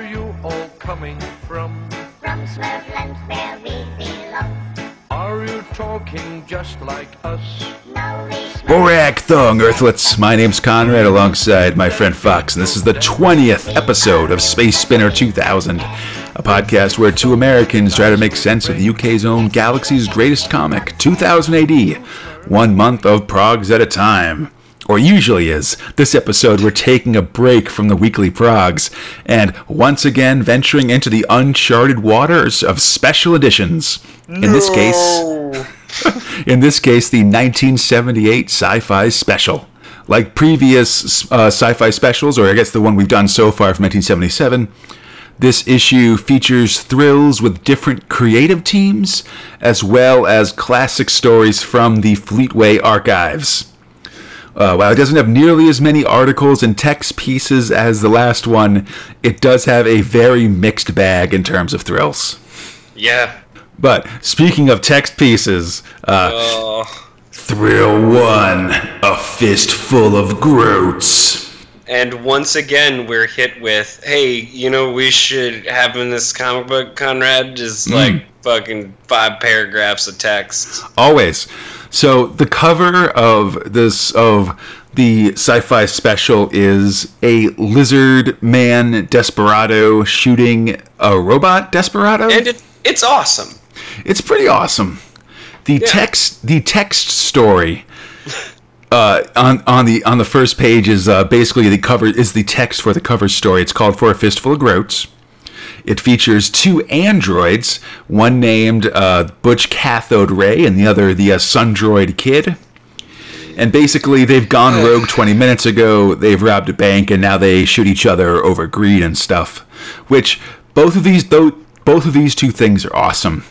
are you all coming from? From Smurfland where we belong. Are you talking just like us? Borag Thungg, Earthlets. My name's Conrad alongside my friend Fox, and this is the 20th episode of Space Spinner 2000, a podcast where two Americans try to make sense of the UK's own galaxy's greatest comic, 2000 AD, one month of progs at a time. Or usually is. This episode, we're taking a break from the weekly progs and once again venturing into the uncharted waters of special editions. In this case, in this case, the 1978 sci-fi special. Like previous uh, sci-fi specials, or I guess the one we've done so far from 1977, this issue features thrills with different creative teams, as well as classic stories from the Fleetway archives. Uh, while it doesn't have nearly as many articles and text pieces as the last one, it does have a very mixed bag in terms of thrills. Yeah. But speaking of text pieces, uh, Oh. Thrill 1 A Fistful of Groats. And once again, we're hit with, hey, you know, we should have in this comic book, Conrad, is like fucking five paragraphs of text. Always. So the cover of this of the sci-fi special is a lizard man desperado shooting a robot desperado. And it, it's awesome. It's pretty awesome. The Yeah. text, the text story, uh, on on the on the first page is uh, basically the cover is the text for the cover story. It's called "For a Fistful of Groats." It features two androids, one named uh, Butch Cathode Ray and the other the uh, Sundroid Kid. And basically, they've gone rogue 20 minutes ago. They've robbed a bank, and now they shoot each other over greed and stuff. Which both of these, though, both of these two things are awesome.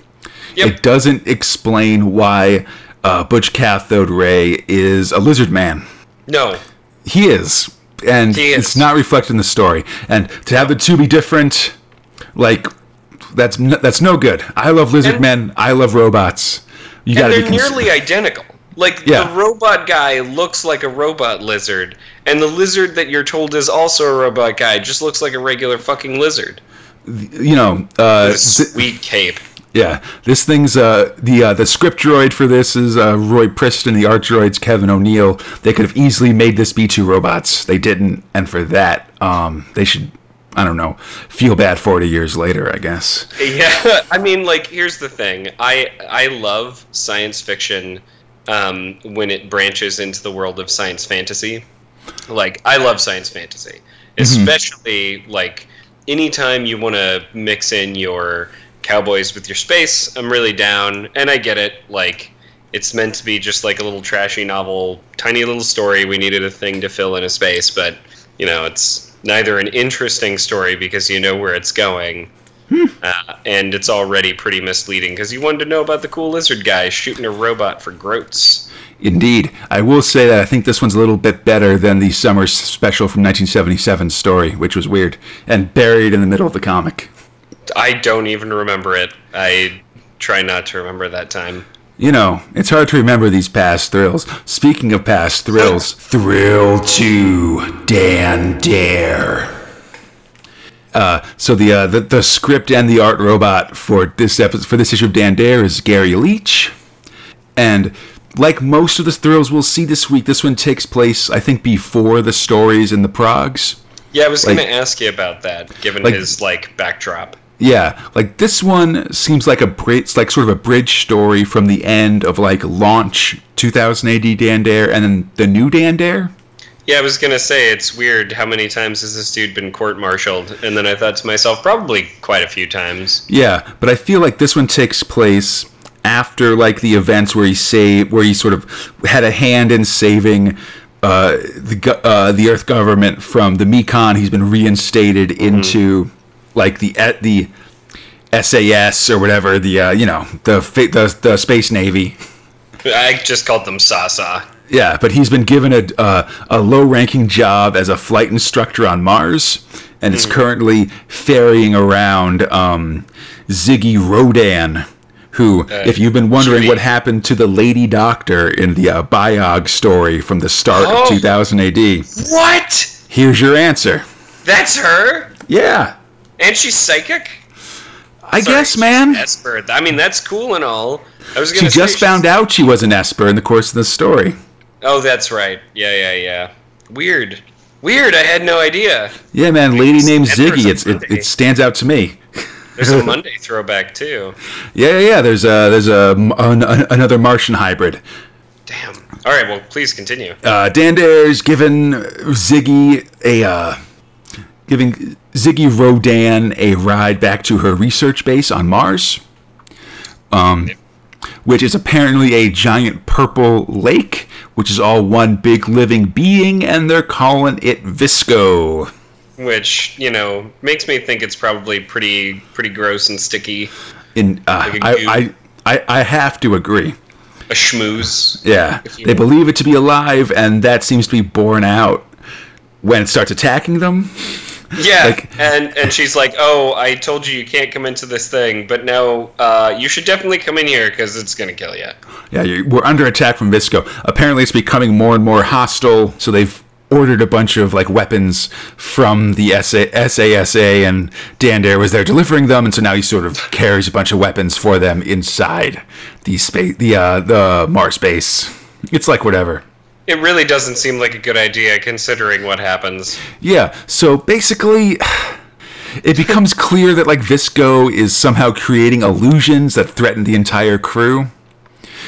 Yep. It doesn't explain why uh, Butch Cathode Ray is a lizard man. No. He is, and He is. it's not reflected in the story. And to have the two be different, like that's n- that's no good. I love lizard And- men. I love robots. You And gotta they're be cons- nearly identical. Like, Yeah. the robot guy looks like a robot lizard, and the lizard that you're told is also a robot guy just looks like a regular fucking lizard. you know. Uh, With a th- sweet cape. Yeah, this thing's uh the uh, the script droid for this is uh, Roy Priston. The art droid's Kevin O'Neill. They could have easily made this be two robots. They didn't, and for that, um, they should I don't know feel bad forty years later. I guess. Yeah, I mean, like, here's the thing. I I love science fiction um, when it branches into the world of science fantasy. Like, I love science fantasy, especially like anytime you want to mix in your cowboys with your space. I'm really down, and I get it. Like, it's meant to be just like a little trashy novel, tiny little story. We needed a thing to fill in a space, but you know, it's neither an interesting story because you know where it's going, uh, and it's already pretty misleading because you wanted to know about the cool lizard guy shooting a robot for groats. Indeed, I will say that I think this one's a little bit better than the summer special from 1977 story, which was weird and buried in the middle of the comic. I don't even remember it. I try not to remember that time. You know, it's hard to remember these past thrills. Speaking of past thrills, Thrill 2 Dan Dare. Uh, so the, uh, the the script and the art robot for this episode for this issue of Dan Dare is Gary Leach, and like most of the thrills we'll see this week, this one takes place I think before the stories in the progs. Yeah, I was Like- going to ask you about that, given Like- his like backdrop. Yeah, like this one seems like a it's like sort of a bridge story from the end of like launch 2000 AD Dan and then the new Dan Dare. Yeah, I was gonna say it's weird how many times has this dude been court-martialed, and then I thought to myself, probably quite a few times. Yeah, but I feel like this one takes place after like the events where he saved, where he sort of had a hand in saving uh, the uh, the Earth government from the Mekon. He's been reinstated into like the at the SAS or whatever the uh, you know the, the the space navy. I just called them Sasa. Yeah, but he's been given a uh, a low ranking job as a flight instructor on Mars, and is currently ferrying around um, Ziggy Rodan, who, if you've been wondering what happened to the Lady Doctor in the uh, Biog story from the start Oh. of 2000 AD, What? here's your answer. That's her? Yeah, And she's psychic. I Sorry, guess, man. Esper. I mean, that's cool and all. I was She just found out she was an Esper in the course of the story. Oh, that's right. Yeah, yeah, yeah. Weird. Weird. I had no idea. Yeah, man. Lady named Esper's Ziggy. It's, it, it stands out to me. There's a Monday throwback too. Yeah, yeah, yeah. There's a there's a an, an- another Martian hybrid. Damn. All right. Well, please continue. Uh, Dan Dare's given Ziggy a uh, giving Ziggy Rodan a ride back to her research base on Mars, um, which is apparently a giant purple lake, which is all one big living being, and they're calling it Visco. Which you know makes me think it's probably pretty pretty gross and sticky. In uh, Like I. I I I have to agree. A schmooze. Yeah, they will. believe it to be alive, and that seems to be borne out when it starts attacking them. Yeah, Like- and and she's like, "Oh, I told you you can't come into this thing, but now uh, you should definitely come in here because it's gonna kill you." Yeah, we're under attack from Visco. Apparently, it's becoming more and more hostile. So they've ordered a bunch of like weapons from the SA, SASA, and Dan Dare was there delivering them, and so now he sort of carries a bunch of weapons for them inside the space, the uh, the Mars base. It's like whatever. It really doesn't seem like a good idea considering what happens. Yeah. So basically. It becomes clear that like Visco is somehow creating illusions that threaten the entire crew.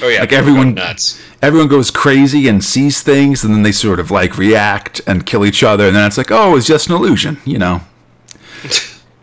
Oh yeah, Like everyone- nuts. everyone goes crazy and sees things and then they sort of like react and kill each other and then it's like oh it's just an illusion you know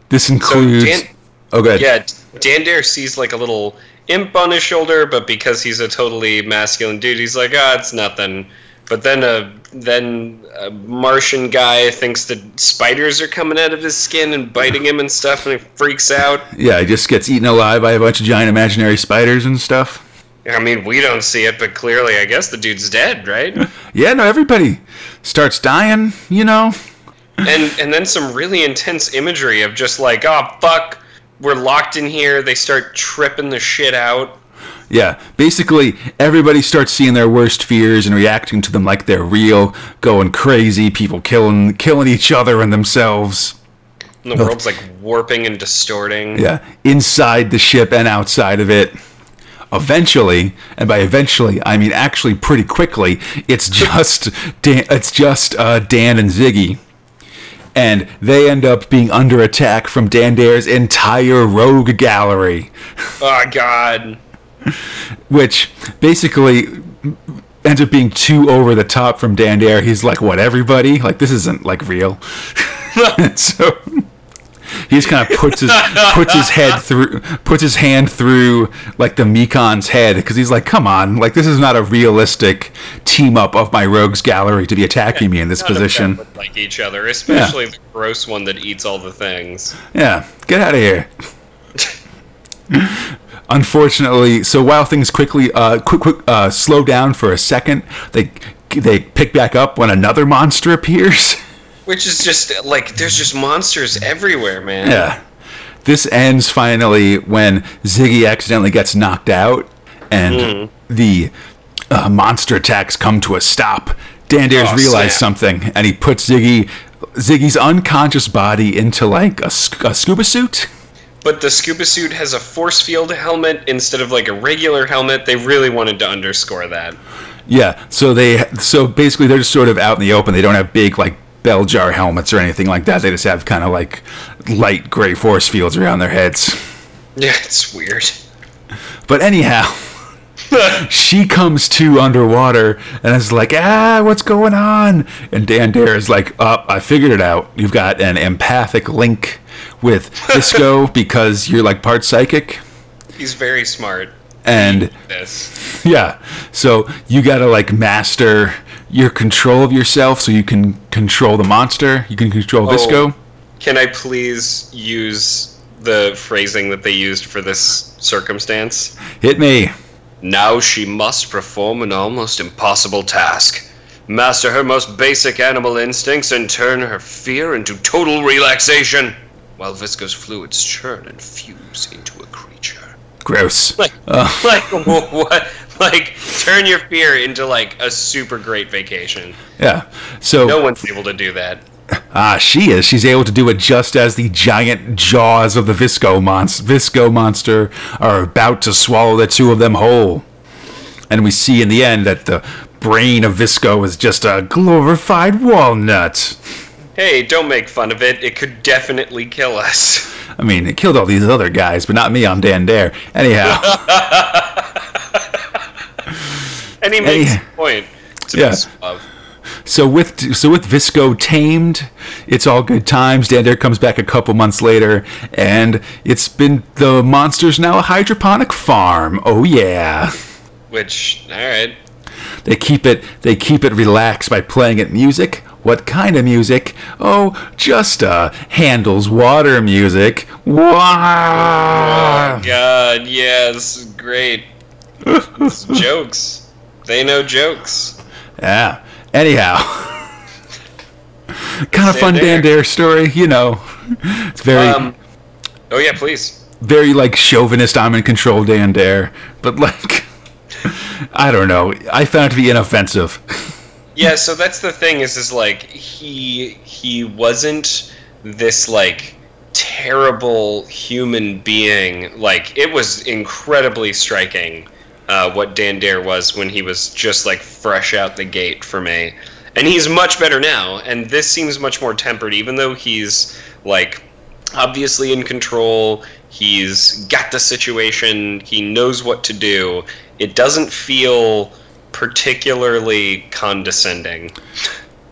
this includes Dan- oh good Yeah, Dan Dare sees like a little imp on his shoulder, but because he's a totally masculine dude, he's like, ah, it's nothing. But then a then a Martian guy thinks that spiders are coming out of his skin and biting him and stuff, and he freaks out. yeah he just gets eaten alive by a bunch of giant imaginary spiders and stuff I mean, we don't see it, but clearly, I guess the dude's dead, right? yeah no everybody starts dying you know and and then some really intense imagery of just like, oh fuck, we're locked in here. They start tripping the shit out. Yeah basically everybody starts seeing their worst fears and reacting to them like they're real going crazy people killing killing each other and themselves And the world's like warping and distorting. Yeah, inside the ship and outside of it. Eventually, and by eventually I mean actually pretty quickly, it's just Dan, it's just uh, Dan and Ziggy, and they end up being under attack from Dan Dare's entire rogue gallery, Oh god. Which basically ends up being too over the top from Dan Dare. He's like, "What everybody? Like this isn't like real." so he just kind of puts his puts his head through puts his hand through like the Mekon's head because he's like, "Come on, like this is not a realistic team up of my rogues gallery to be attacking me in this None of them position." like each other, especially the gross one that eats all the things. Yeah, get out of here. Unfortunately, so while things quickly uh, quick, quick uh, slow down for a second, they they pick back up when another monster appears. Which is just like there's just monsters everywhere, man. Yeah. This ends finally when Ziggy accidentally gets knocked out and the uh, monster attacks come to a stop. Dan Dare's Oh, realized snap. something and he puts Ziggy Ziggy's unconscious body into like a, sc- a scuba suit. But the scuba suit has a force field helmet instead of like a regular helmet. They really wanted to underscore that. Yeah, so they so basically they're just sort of out in the open. They don't have big like bell jar helmets or anything like that. They just have kind of like light gray force fields around their heads. Yeah, it's weird. But anyhow, she comes to underwater and is like, ah, what's going on? And Dan Dare is like, up, I figured it out. You've got an empathic link with Visco because you're like part psychic. He's very smart. And This. yeah, so you gotta like master your control of yourself so you can control the monster. You can control oh, Visco. Can I please use the phrasing that they used for this circumstance? Hit me. Now she must perform an almost impossible task. Master her most basic animal instincts and turn her fear into total relaxation, while viscous fluids churn and fuse into a creature. Gross. Like, like what? Like, turn your fear into like a super great vacation. Yeah. So No one's able to do that. Ah, she is. She's able to do it just as the giant jaws of the Visco, monst- Visco monster are about to swallow the two of them whole. And we see in the end that the brain of Visco is just a glorified walnut. Hey, don't make fun of it. It could definitely kill us. I mean, it killed all these other guys, but not me. I'm Dan Dare. Anyhow, And he makes Hey. a point. To Yeah. so with so with Visco tamed, it's all good times. Dan Dare comes back a couple months later, and it's been the monster's now a hydroponic farm. Oh yeah. Which, all right. They keep it they keep it relaxed by playing it music. What kind of music? Oh, just uh Handel's water music. Wow. God, yeah, this is great. It's jokes. They know jokes. Yeah. Anyhow. kind of fun Dan. Dare story, you know. It's very Um, oh yeah, please. very like chauvinist I'm in control Dan Dare, but like I don't know. I found it to be inoffensive. Yeah, so that's the thing is is like he he wasn't this like terrible human being. Like it was incredibly striking uh, what Dan Dare was when he was just like fresh out the gate for me. And he's much better now, and this seems much more tempered, even though he's like obviously in control. He's got the situation. He knows what to do. It doesn't feel particularly condescending.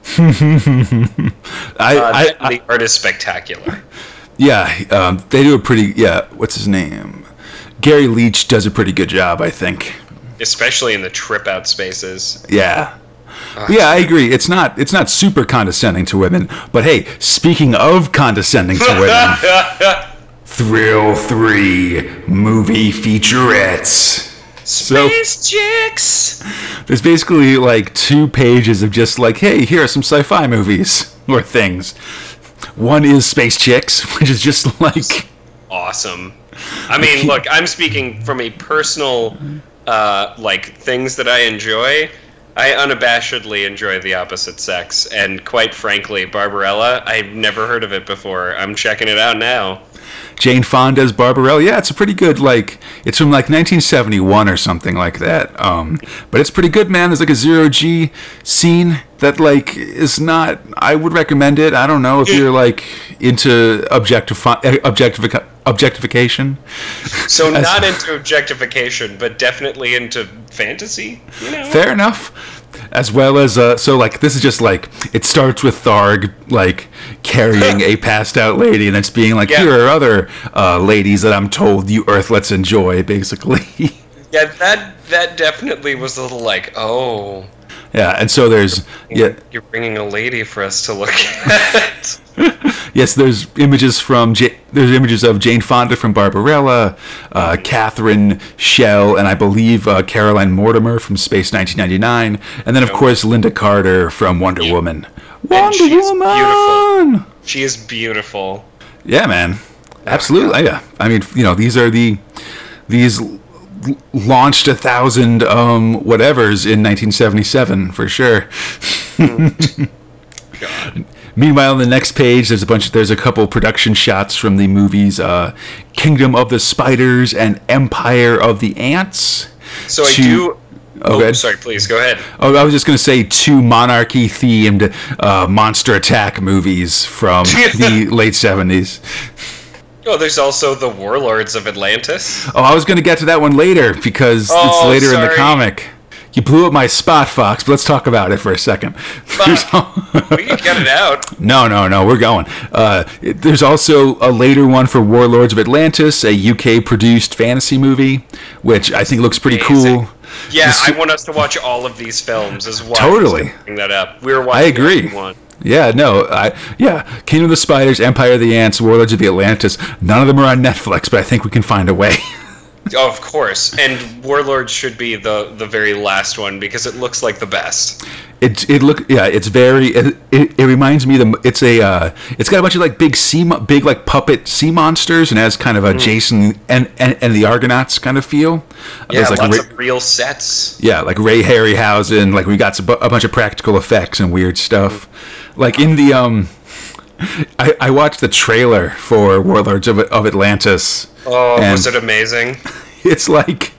I, Uh, I, I the art is spectacular. yeah, um, they do a pretty yeah, what's his name? Gary Leach does a pretty good job, I think. especially in the trip out spaces. Yeah. Yeah, I agree. It's not it's not super condescending to women, but hey, speaking of condescending to women, Thrill 3 movie featurettes. So Space chicks. there's basically like two pages of just like, hey, here are some sci-fi movies or things. One is Space Chicks, which is just like Awesome. I mean, look, I'm speaking from a personal, uh, like things that I enjoy. I unabashedly enjoy the opposite sex, and quite frankly, Barbarella, I've never heard of it before. I'm checking it out now. Jane Fonda's Barbarella. Yeah, it's a pretty good like it's from like 1971 or something like that. Um, but it's pretty good, man. There's like a zero G scene that like is not. I would recommend it. I don't know if you're like into objectifi- objectific- objectification. So not into objectification, but definitely into fantasy. You know. Fair enough. As well as uh, so like this is just like it starts with Tharg like carrying a passed out lady and it's being like Yeah. here are other uh, ladies that I'm told you Earthlets enjoy basically. Yeah, that that definitely was a little like, oh, yeah, and so there's yeah you're bringing a lady for us to look at. yes there's images from J- there's images of Jane Fonda from Barbarella, uh, Catherine Schell, and I believe uh, Caroline Mortimer from Space 1999, and then of course Lynda Carter from Wonder Woman. Wonder she's Woman. she is beautiful. Yeah, man. Absolutely. Yeah. I mean, you know, these are the these launched a thousand um whatevers in 1977 for sure. Meanwhile, on the next page, there's a bunch. Of, there's a couple production shots from the movies uh, "Kingdom of the Spiders" and "Empire of the Ants." So I do. Oh, Oh, sorry. Please go ahead. Oh, I was just gonna say two monarchy-themed uh, monster attack movies from the late '70s. Oh, there's also the Warlords of Atlantis. Oh, I was going to get to that one later because it's Oh, later in the sorry. comic. You blew up my spot, Fox, but let's talk about it for a second. We can get it out. no, no, no, we're going. Uh, it- there's also a later one for Warlords of Atlantis, a UK produced fantasy movie, which I think looks pretty Amazing. cool. Yeah, I want us to watch all of these films as well. Totally. Bring that up. We were watching. I agree. One. Yeah, no, I yeah, Kingdom of the Spiders, Empire of the Ants, Warlords of the Atlantis. None of them are on Netflix, but I think we can find a way. Oh, of course. And Warlords should be the the very last one because it looks like the best. It it look yeah it's very it, it, it reminds me the it's a uh, it's got a bunch of like big sea big like puppet sea monsters and has kind of a Mm. Jason and, and and the Argonauts kind of feel. Yeah, There's, like lots Ray, of real sets. yeah like Ray Harryhausen like we got some, a bunch of practical effects and weird stuff. Like in the um I, I watched the trailer for Warlords of, of Atlantis. Oh, was it amazing? It's like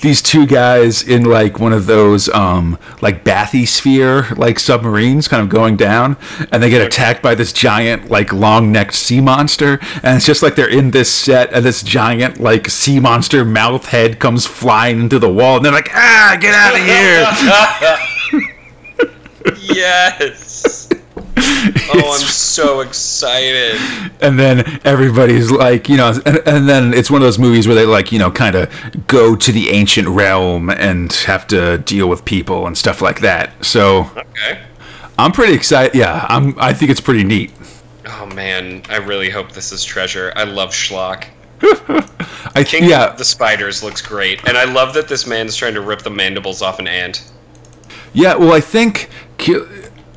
these two guys in like one of those um like bathysphere like submarines kind of going down and they get attacked by this giant like long-necked sea monster and it's just like they're in this set and this giant like sea monster mouth head comes flying into the wall and they're like ah get out of here Yes. Oh, I'm so excited. and then everybody's like you know and, and then it's one of those movies where they like you know kind of go to the ancient realm and have to deal with people and stuff like that so Okay. i'm pretty excited yeah i'm i think it's pretty neat Oh man, I really hope this is treasure. I love schlock. i King yeah of the Spiders looks great, and I love that this man's trying to rip the mandibles off an ant. yeah well i think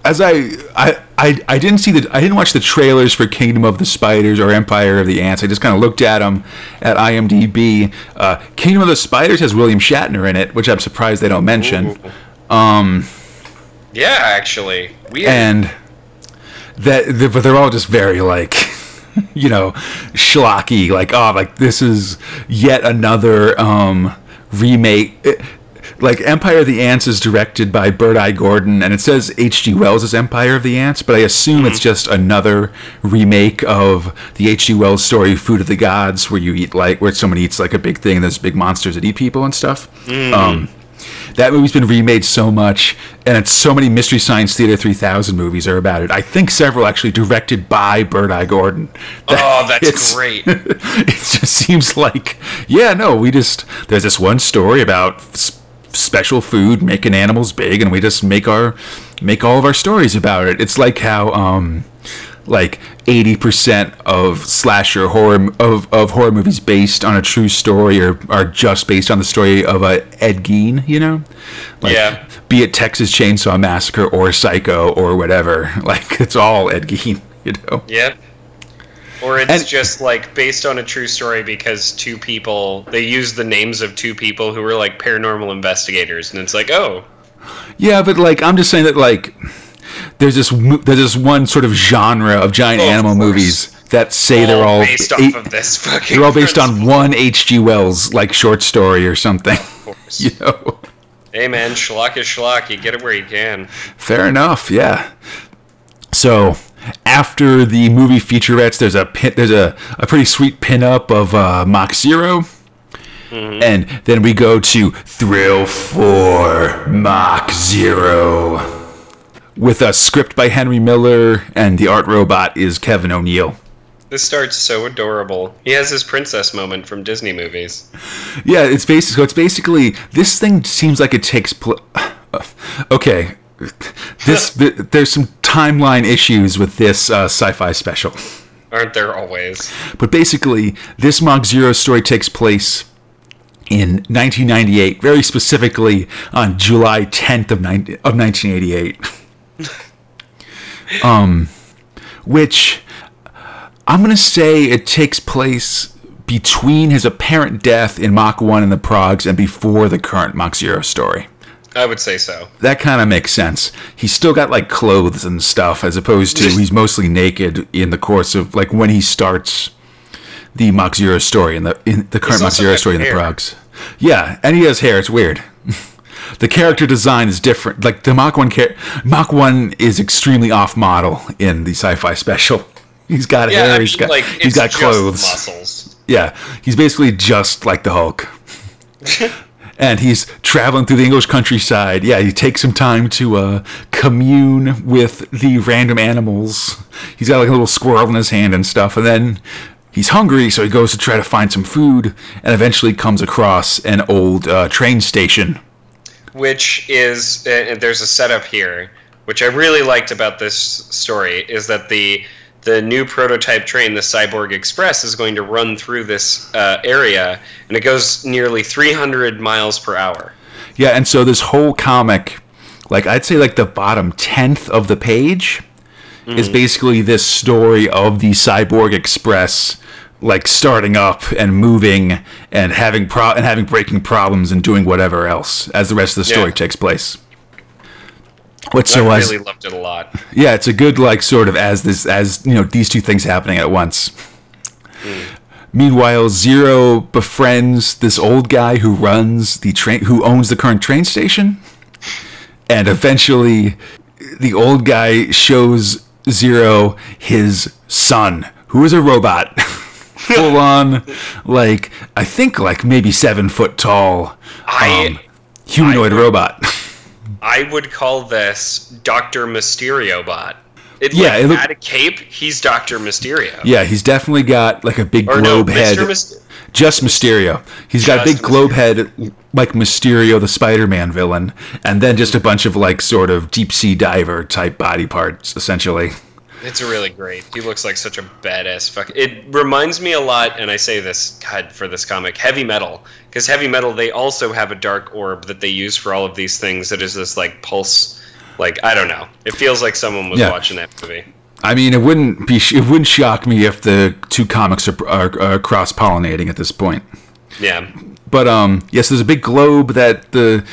as I, I i i didn't see the i didn't watch the trailers for kingdom of the spiders or empire of the ants. I just kind of looked at them at imdb. Uh, kingdom of the spiders has william shatner in it which i'm surprised they don't mention. Ooh. Yeah, actually, weird. and that but they're all just very like you know schlocky like oh like this is yet another um remake. It- like empire of the ants is directed by Bert I. Gordon and it says hg wells is empire of the ants but i assume it's just another remake of the hg wells story food of the gods where you eat like where someone eats like a big thing and there's big monsters that eat people and stuff um that movie's been remade so much, and it's so many Mystery Science Theater 3000 movies are about it. I think several actually directed by Bert I. Gordon. oh, that's It's- great. it just seems like, yeah, no, we just there's this one story about special food making animals big, and we just make our make all of our stories about it. It's like how um like 80% of slasher horror of, of horror movies based on a true story or are just based on the story of a Ed Gein, you know? Like, Yeah. Be it Texas Chainsaw Massacre or Psycho or whatever. Like it's all Ed Gein, you know? Yep. Or it's And- just like based on a true story because two people they use the names of two people who were like paranormal investigators, and it's like, oh, Yeah, but like I'm just saying that like there's this there's this one sort of genre of giant Oh, animal course. movies that say they're all based eight- off of this fucking. they're all based on one H.G. Wells like short story or something. Of course. you know. Hey man, schlock is schlock. You get it where you can. Fair enough, yeah. So after the movie featurettes, there's a pin, there's a, a pretty sweet pinup of uh, Mach 0 and then we go to Thrill Four Mach Zero with a script by Henry Miller, and the art robot is Kevin O'Neill. This starts so adorable. He has his princess moment from Disney movies. Yeah, it's basically so it's basically this thing seems like it takes pl- okay. This th- there's some timeline issues with this uh, sci-fi special. Aren't there always? But basically, this Mach Zero story takes place in 1998, very specifically on July 10th of, 90, of 1988. um, which I'm going to say it takes place between his apparent death in Mach 1 in the Progs and before the current Mach Zero story I would say so. that kind of makes sense. He's still got like clothes and stuff, as opposed to he's mostly naked in the course of like when he starts the Mach Zero story in the in the current Mach Zero story in the. Progs. Yeah, and he has hair. It's weird. the character design is different. Like the Mach One char- Mach One is extremely off model in the sci-fi special. He's got Yeah, hair. I he's mean, got like he's got clothes. muscles. Yeah, he's basically just like the Hulk. and he's traveling through the English countryside. Yeah, he takes some time to uh, commune with the random animals. He's got like a little squirrel in his hand and stuff, and then he's hungry, so he goes to try to find some food, and eventually comes across an old uh, train station. which is uh, there's a setup here which i really liked about this story is that the the new prototype train the cyborg express is going to run through this uh, area and it goes nearly 300 miles per hour Yeah, and so this whole comic, like I'd say, like the bottom tenth of the page, is basically this story of the Cyborg Express, like starting up and moving and having pro and having breaking problems and doing whatever else as the rest of the story Yeah. takes place. I so as really loved it a lot. yeah, it's a good like sort of as this as you know these two things happening at once. Meanwhile, Zero befriends this old guy who runs the train, who owns the current train station, and eventually, the old guy shows Zero his son, who is a robot, full on, like I think like maybe seven foot tall, I- um, humanoid I- robot. I would call this Doctor Mysterio bot. It, Yeah, like, it look- had a cape. He's Doctor Mysterio. Yeah, he's definitely got like a big Or no, globe head. Mr. Myst- Just Mysterio. He's got a big globe head like Mysterio, the Spider-Man villain, and then just a bunch of like sort of deep sea diver type body parts, essentially. It's really great. He looks like such a badass fuck. It reminds me a lot, and I say this, God, for this comic, Heavy Metal, because Heavy Metal they also have a dark orb that they use for all of these things. That is this like pulse, like I don't know. It feels like someone was Yeah. watching that movie. I mean, it wouldn't be it wouldn't shock me if the two comics are, are, are cross pollinating at this point. Yeah, But um, yes, there's a big globe that the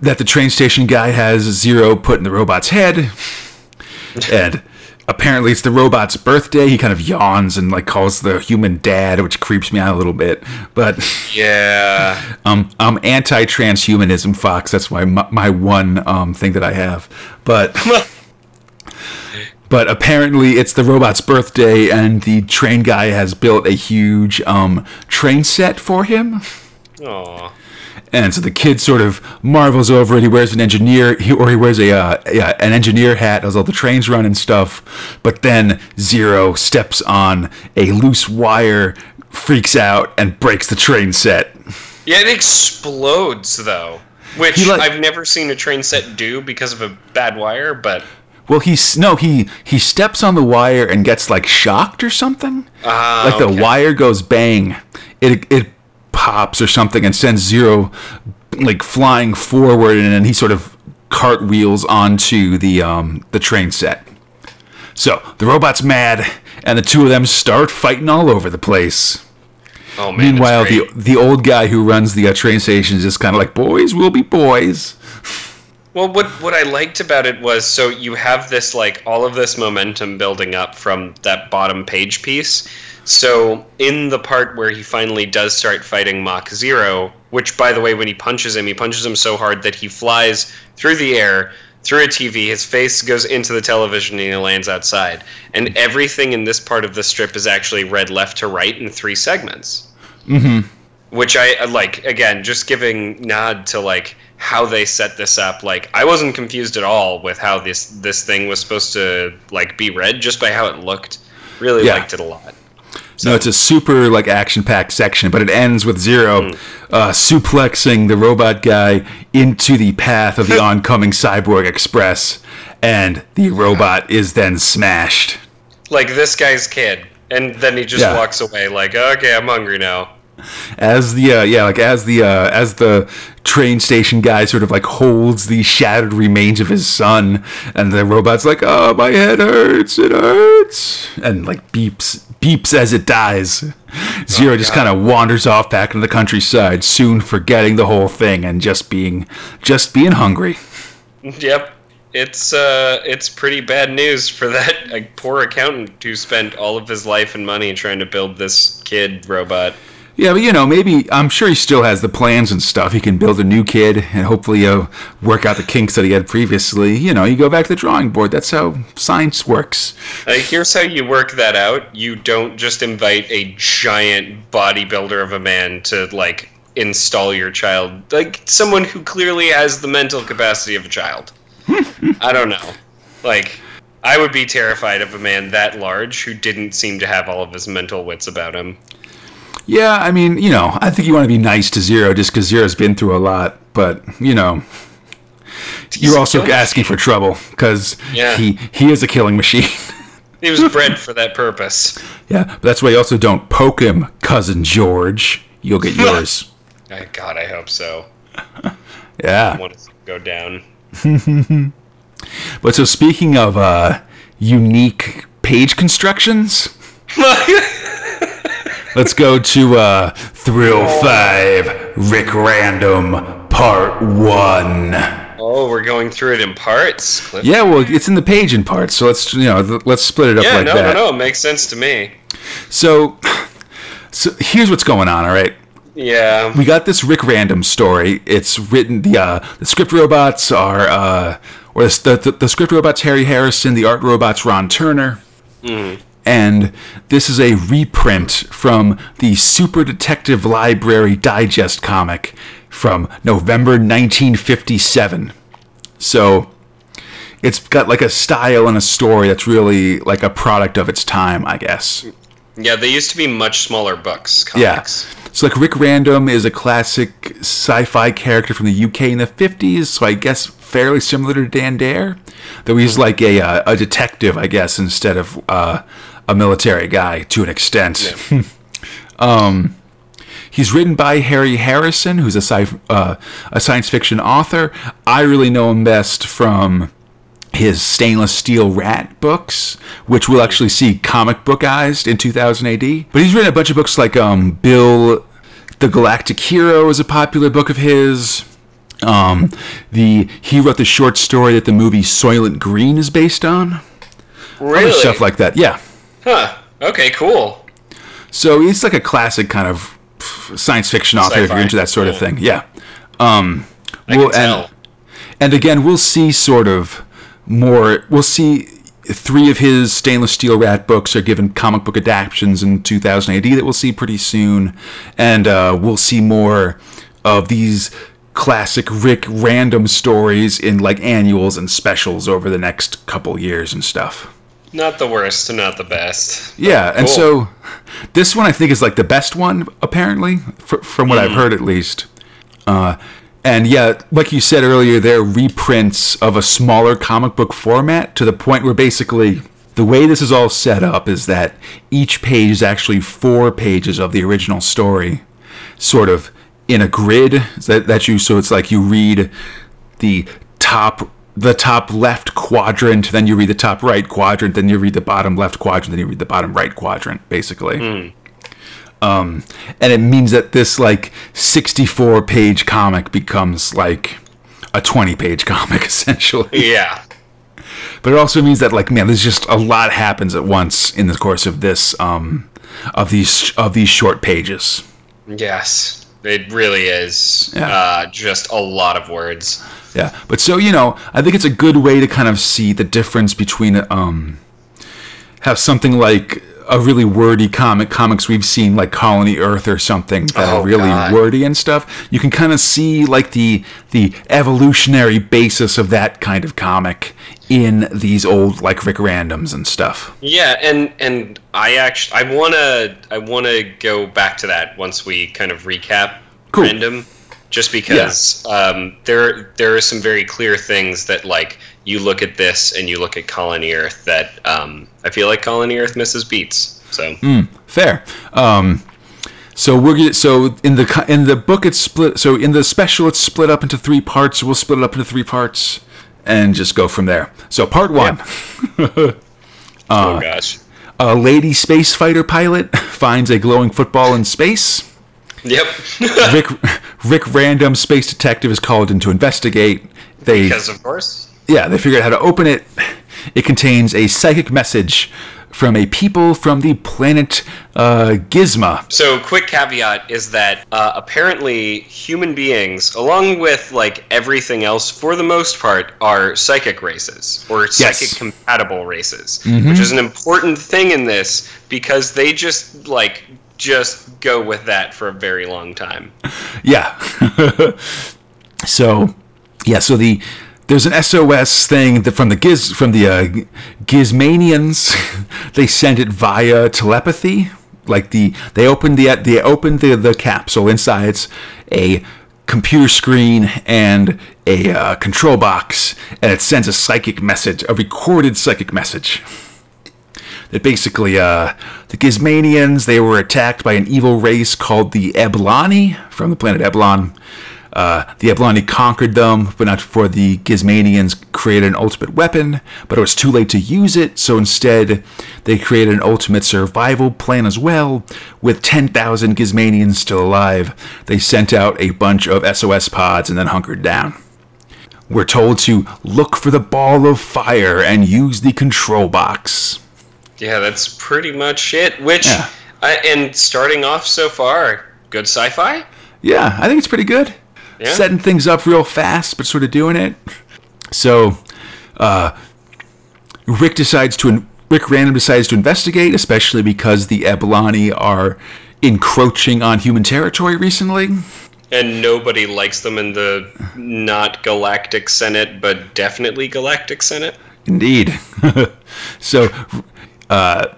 that the train station guy has Zero put in the robot's head, and apparently it's the robot's birthday. He kind of yawns and like calls the human dad, which creeps me out a little bit. But yeah. um, I'm anti-transhumanism, Fox. That's my my one um thing that I have. But but apparently it's the robot's birthday, and the train guy has built a huge um train set for him. Aw. And so the kid sort of marvels over it. He wears an engineer, he, or he wears a uh, yeah, an engineer hat as all the trains run and stuff. But then Zero steps on a loose wire, freaks out, and breaks the train set. Yeah, it explodes though, which like- I've never seen a train set do because of a bad wire. But Well, he's no, he he steps on the wire and gets like shocked or something. Ah, like the okay. wire goes bang, it it pops or something and sends Zero like flying forward, and then he sort of cartwheels onto the um the train set. So the robot's mad, and the two of them start fighting all over the place. oh man, Meanwhile, the the old guy who runs the uh, train station is just kind of like, "Boys will be boys." Well, what what I liked about it was so you have this like all of this momentum building up from that bottom page piece. So in the part where he finally does start fighting Mach Zero, which by the way, when he punches him, he punches him so hard that he flies through the air, through a TV, his face goes into the television and he lands outside. And everything in this part of the strip is actually read left to right in three segments. Mm-hmm. Which I I like again just giving nod to like how they set this up. Like I wasn't confused at all with how this this thing was supposed to like be read just by how it looked. Really Yeah. liked it a lot No, it's a super like action-packed section, but it ends with Zero Hmm. uh, suplexing the robot guy into the path of the oncoming cyborg express, and the robot is then smashed. like this guy's kid and then he just Yeah. walks away like okay I'm hungry now As the uh, yeah, like as the uh, as the train station guy sort of like holds the shattered remains of his son, and the robot's like, "Oh, my head hurts, it hurts," and like beeps beeps as it dies. Zero just kind of wanders off back into the countryside, soon forgetting the whole thing and just being just being hungry. yep it's uh it's pretty bad news for that like poor accountant who spent all of his life and money trying to build this kid robot Yeah, but you know, maybe I'm sure he still has the plans and stuff. He can build a new kid and hopefully uh, work out the kinks that he had previously. You know, you go back to the drawing board. That's how science works. Like, here's how you work that out. You don't just invite a giant bodybuilder of a man to like install your child, like someone who clearly has the mental capacity of a child. I don't know. Like, I would be terrified of a man that large who didn't seem to have all of his mental wits about him. Yeah, I mean, you know, I think you want to be nice to Zero just because Zero's been through a lot. But you know, you're also asking for trouble because Yeah. he he is a killing machine. He was bred for that purpose. yeah, but that's why you also don't poke him, cousin George. You'll get yours. God, I hope so. Yeah. go down. But so speaking of uh, unique page constructions. Let's go to uh, Thrill 5 Rick Random Part 1. Oh, we're going through it in parts. Cliff. Yeah, well, it's in the page in parts, so let's you know let's split it up Yeah, like no, that. no, no. It makes sense to me. So, so here's what's going on. All right, Yeah. we got this Rick Random story. It's written the uh, the script robots are uh, or the, the the script robots Harry Harrison, the art robots Ron Turner, and this is a reprint from the Super Detective Library Digest comic from November 1957. So. It's got like a style and a story that's really like a product of its time, I guess. Yeah, they used to be much smaller books. Yeah. Comics. So like Rick Random is a classic sci-fi character from the UK in the 50s, so I guess fairly similar to Dan Dare, though he's like a uh, a detective, I guess, instead of uh, a military guy to an extent. um, he's written by Harry Harrison, who's a sci- uh, a science fiction author. I really know him best from his stainless steel rat books, which we'll actually see comic bookized in 2000 AD. But he's written a bunch of books like um, Bill the Galactic Hero is a popular book of his. Um, the he wrote the short story that the movie Soylent Green is based on. Other Really? stuff like that. Yeah. Huh. Okay, cool. So he's like a classic kind of science fiction author if you're into that sort of thing. Yeah. Um, I well, can tell. and and again, we'll see sort of more. We'll see three of his stainless steel rat books are given comic book adaptations in 2000 AD that we'll see pretty soon, and uh, we'll see more of these classic Rick random stories in like annuals and specials over the next couple years and stuff. Not the worst and not the best. Yeah, and so this one I think is like the best one, apparently, fr- from what I've heard at least. Uh, and yeah, like you said earlier, they're reprints of a smaller comic book format to the point where basically the way this is all set up is that each page is actually four pages of the original story, sort of in a grid that, that you. So it's like you read the top the top left quadrant, then you read the top right quadrant, then you read the bottom left quadrant, then you read the bottom right quadrant, basically. Um, and it means that this like 64 page comic becomes like a 20 page comic essentially. Yeah. But it also means that like man, there's just a lot happens at once in the course of this um of these of these short pages. Yes. It really is. Yeah. Uh, just a lot of words. Yeah, but so you know, I think it's a good way to kind of see the difference between um, have something like a really wordy comic, comics we've seen like Colony Earth or something that Oh, are really God. wordy and stuff. You can kind of see like the the evolutionary basis of that kind of comic in these old like Rick Randoms and stuff. Yeah, and and I actually I wanna I wanna go back to that once we kind of recap Cool. random, just because um, there there are some very clear things that like you look at this and you look at Colony Earth that um, I feel like Colony Earth misses beats. So Fair. Um, so we're so in the in the book it's split. So in the special it's split up into three parts. We'll split it up into three parts and just go from there. So part one. Uh, oh gosh, A lady space fighter pilot finds a glowing football in space. yep. Rick Rick Random, space detective, is called in to investigate. They because of course. yeah they figure out how to open it. It contains a psychic message from a people from the planet uh, Gizma. So, quick caveat is that uh, apparently human beings, along with like everything else, for the most part, are psychic races or psychic compatible races, which is an important thing in this because they just like just go with that for a very long time. Yeah. so, yeah. So the there's an SOS thing that from the Giz from the uh, Gizmanians. they sent it via telepathy. Like the they opened the they opened the the capsule inside. It's a computer screen and a uh, control box, and it sends a psychic message, a recorded psychic message that basically uh, the Gizmanians they were attacked by an evil race called the Eblani from the planet Eblon. Uh, the Eblani conquered them, but not before the Gizmanians created an ultimate weapon. But it was too late to use it, so instead they created an ultimate survival plan as well. With 10,000 Gizmanians still alive, they sent out a bunch of SOS pods and then hunkered down. we're told to look for the ball of fire and use the control box. Yeah, that's pretty much it. Which, Yeah. I, and starting off so far, good sci-fi. Yeah, I think it's pretty good. Yeah. Setting things up real fast, but sort of doing it. So, uh, Rick decides to Rick Random decides to investigate, especially because the Ebelani are encroaching on human territory recently. And nobody likes them in the not galactic senate, but definitely galactic senate. Indeed. so, uh,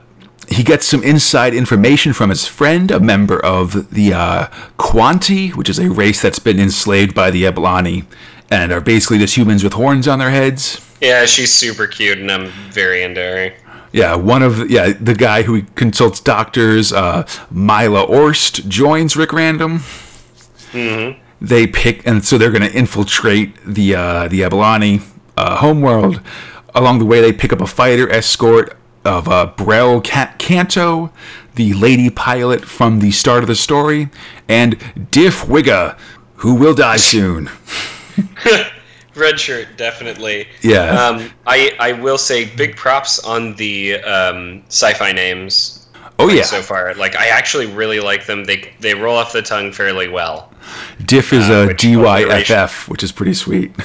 he gets some inside information from his friend, a member of the uh, Quanti, which is a race that's been enslaved by the Eblani and are basically just humans with horns on their heads. Yeah, she's super cute, and I'm very into her. Yeah, one of yeah the guy who consults doctors, uh, Mila Orst, joins Rick Random. Mm-hmm. They pick, and so they're going to infiltrate the uh, the Ebelani uh, homeworld. Along the way, they pick up a fighter escort of uh, Brel Ca- Canto, the lady pilot from the start of the story, and Diff Wigga, who will die soon. Red shirt, definitely. Yeah. Um, I I will say big props on the um, sci-fi names Oh yeah, so far. Like I actually really like them. They they roll off the tongue fairly well. Diff is uh, a which DYFF, which is pretty sweet.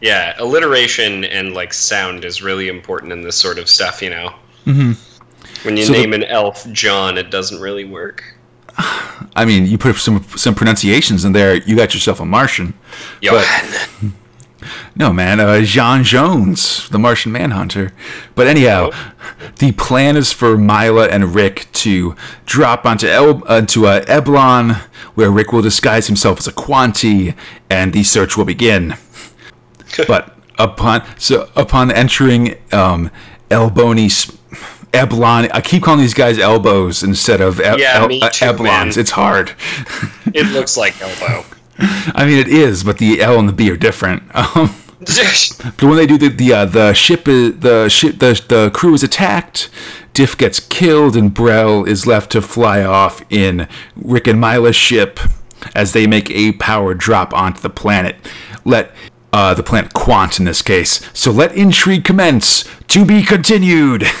Yeah, alliteration and like sound is really important in this sort of stuff. You know. Mm-hmm. When you So the- name an elf John, it doesn't really work. I mean, you put some some pronunciations in there, you got yourself a Martian. Johan. No, man, uh, J'onn J'onzz, the Martian Manhunter. But anyhow, the plan is for Mila and Rick to drop onto El- onto uh, Eblon, where Rick will disguise himself as a Quanti, and the search will begin. but upon so upon entering um, Elboni. Eblon. I keep calling these guys elbows instead of e- Yeah, El- me uh, too, Eblons. man. It's hard. it looks like elbow. I mean, it is, but the L and the B are different. Um, but when they do the the uh, the ship is, the ship the the crew is attacked, Diff gets killed, and Brel is left to fly off in Rick and Mila's ship as they make a power drop onto the planet. Let uh, the planet Quant in this case. So let intrigue commence. To be continued.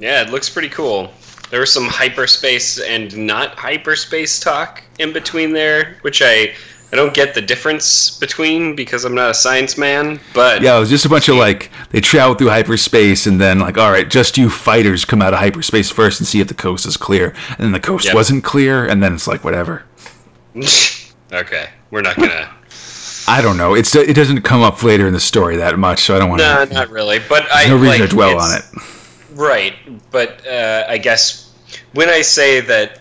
Yeah, it looks pretty cool. There was some hyperspace and not hyperspace talk in between there, which I I don't get the difference between because I'm not a science man. But Yeah, it was just a bunch of like they travel through hyperspace and then like, all right, just you fighters come out of hyperspace first and see if the coast is clear. And then the coast Yep. wasn't clear, and then it's like whatever. okay, we're not gonna. I don't know. It's it doesn't come up later in the story that much, so I don't want no, to. not really. But I no reason like, to dwell on it. Right, but uh, I guess when I say that,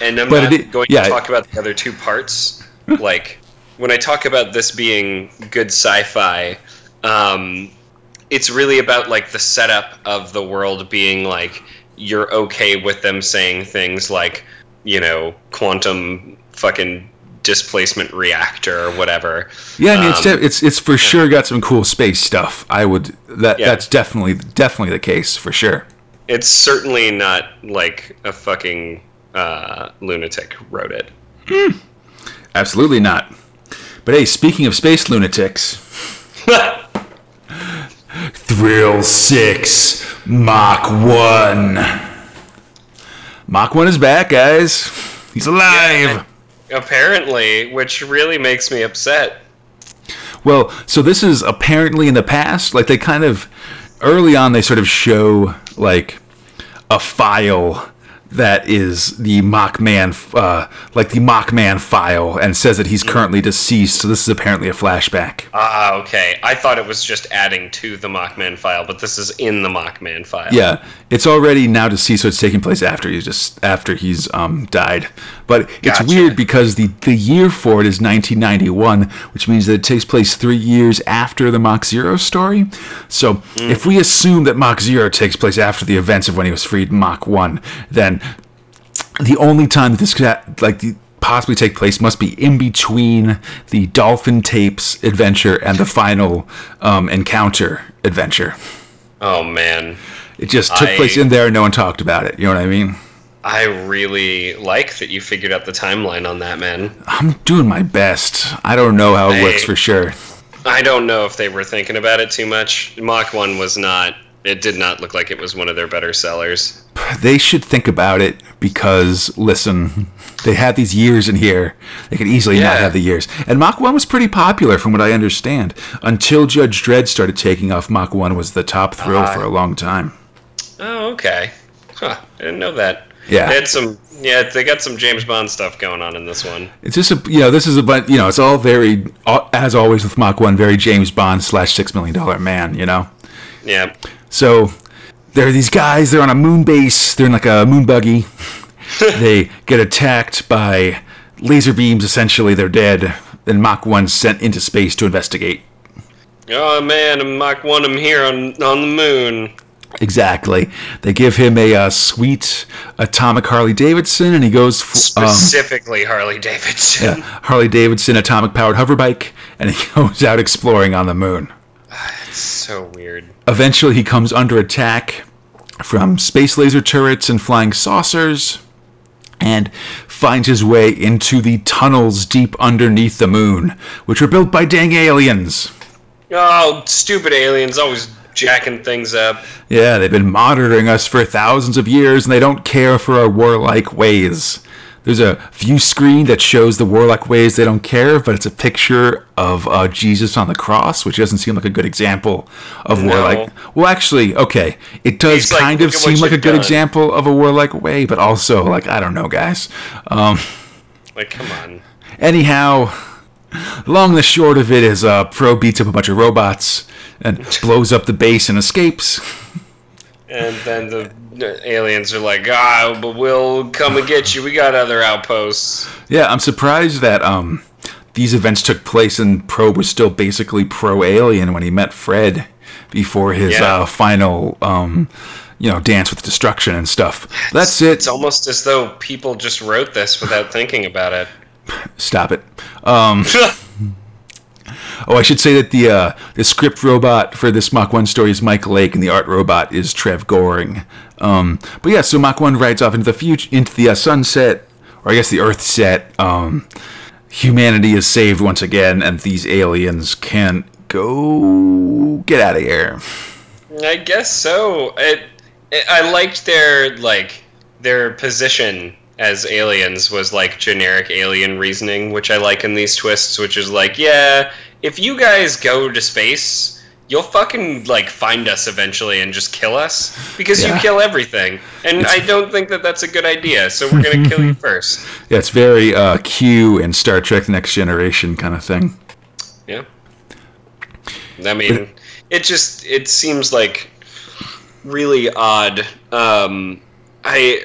and I'm But not it going yeah. to talk about the other two parts, like when I talk about this being good sci-fi, um, it's really about like the setup of the world being like you're okay with them saying things like, you know, quantum fucking displacement reactor or whatever. Yeah, I mean, it's Um, de- it's it's for sure got some cool space stuff. I would that Yeah. that's definitely definitely the case for sure. It's certainly not like a fucking uh, lunatic wrote it. Absolutely not. But hey, speaking of space lunatics, Thrill Six Mach One. Mach One is back, guys. He's alive. Apparently, which really makes me upset. Well, so this is apparently in the past. Like they kind of early on, they sort of show like a file that is the Mockman, uh, like the Mockman file, and says that he's currently deceased. So this is apparently a flashback. Ah, okay. I thought it was just adding to the Mockman file, but this is in the Mockman file. Yeah, it's already now deceased, so it's taking place after he's just after he's um died. But it's Gotcha. weird because the the year for it is 1991, which means that it takes place three years after the Mach Zero story. So if we assume that Mach Zero takes place after the events of when he was freed in Mach One, then the only time that this could ha- like the, possibly take place must be in between the Dolphin Tapes adventure and the final um, encounter adventure. Oh man, It just took I- place in there and no one talked about it. You know what I mean? I really like that you figured out the timeline on that, man. I'm doing my best. I don't know how it works for sure. I don't know if they were thinking about it too much. Mach 1 was not, it did not look like it was one of their better sellers. They should think about it because, listen, they had these years in here. They could easily not have the years. And Mach 1 was pretty popular, from what I understand. Until Judge Dredd started taking off, Mach 1 was the top thrill Ah. for a long time. Oh, okay. Huh, I didn't know that. Yeah. They had some, yeah, they got some James Bond stuff going on in this one. It's just a, you know, this is a, but, you know, it's all very, all- as always with Mach 1, very James Bond slash $6 million man, you know? Yeah. So there are these guys. They're on a moon base. They're in like a moon buggy. they get attacked by laser beams. Essentially, they're dead. Then Mach One's sent into space to investigate. Oh man, I'm Mach 1, I'm here on, on the moon. Exactly. They give him a uh, sweet atomic Harley Davidson, and he goes f- um, Specifically Harley Davidson. yeah, Harley Davidson atomic powered hoverbike, and he goes out exploring on the moon. It's so weird. Eventually, he comes under attack from space laser turrets and flying saucers and finds his way into the tunnels deep underneath the moon, which were built by dang aliens. Oh, stupid aliens always jacking things up. Yeah, they've been monitoring us for thousands of years and they don't care for our warlike ways. There's a view screen that shows the warlike ways they don't care, but it's a picture of uh, Jesus on the cross, which doesn't seem like a good example of No. warlike. Well, actually, okay, it does He's kind "Look of seem like a good done." example of a warlike way, but also, like, I don't know, guys. Um, Like, come on. anyhow, long and the short of it is uh, Probe beats up a bunch of robots and blows up the base and escapes. And then the aliens are like, ah, but we'll come and get you. We got other outposts. Yeah, I'm surprised that um these events took place and Probe was still basically pro alien when he met Fred before his Yeah. uh, final um you know dance with destruction and stuff. That's it. It's almost as though people just wrote this without thinking about it. Stop it. Um Oh, I should say that the uh, the script robot for this Mach One story is Mike Lake, and the art robot is Trev Goring. Um, but yeah, so Mach One rides off into the future, into the uh, sunset, or I guess the Earth set. Um, humanity is saved once again, and these aliens can go get out of here. I guess so. It, it, I liked their like their position as aliens was like generic alien reasoning, which I like in these twists, which is like, yeah, if you guys go to space, you'll fucking like find us eventually and just kill us because Yeah. you kill everything. And I don't think that that's a good idea. So we're gonna kill you first. Yeah, it's very uh, Q and Star Trek: Next Generation kind of thing. Yeah. I mean, it just it seems like really odd. Um, I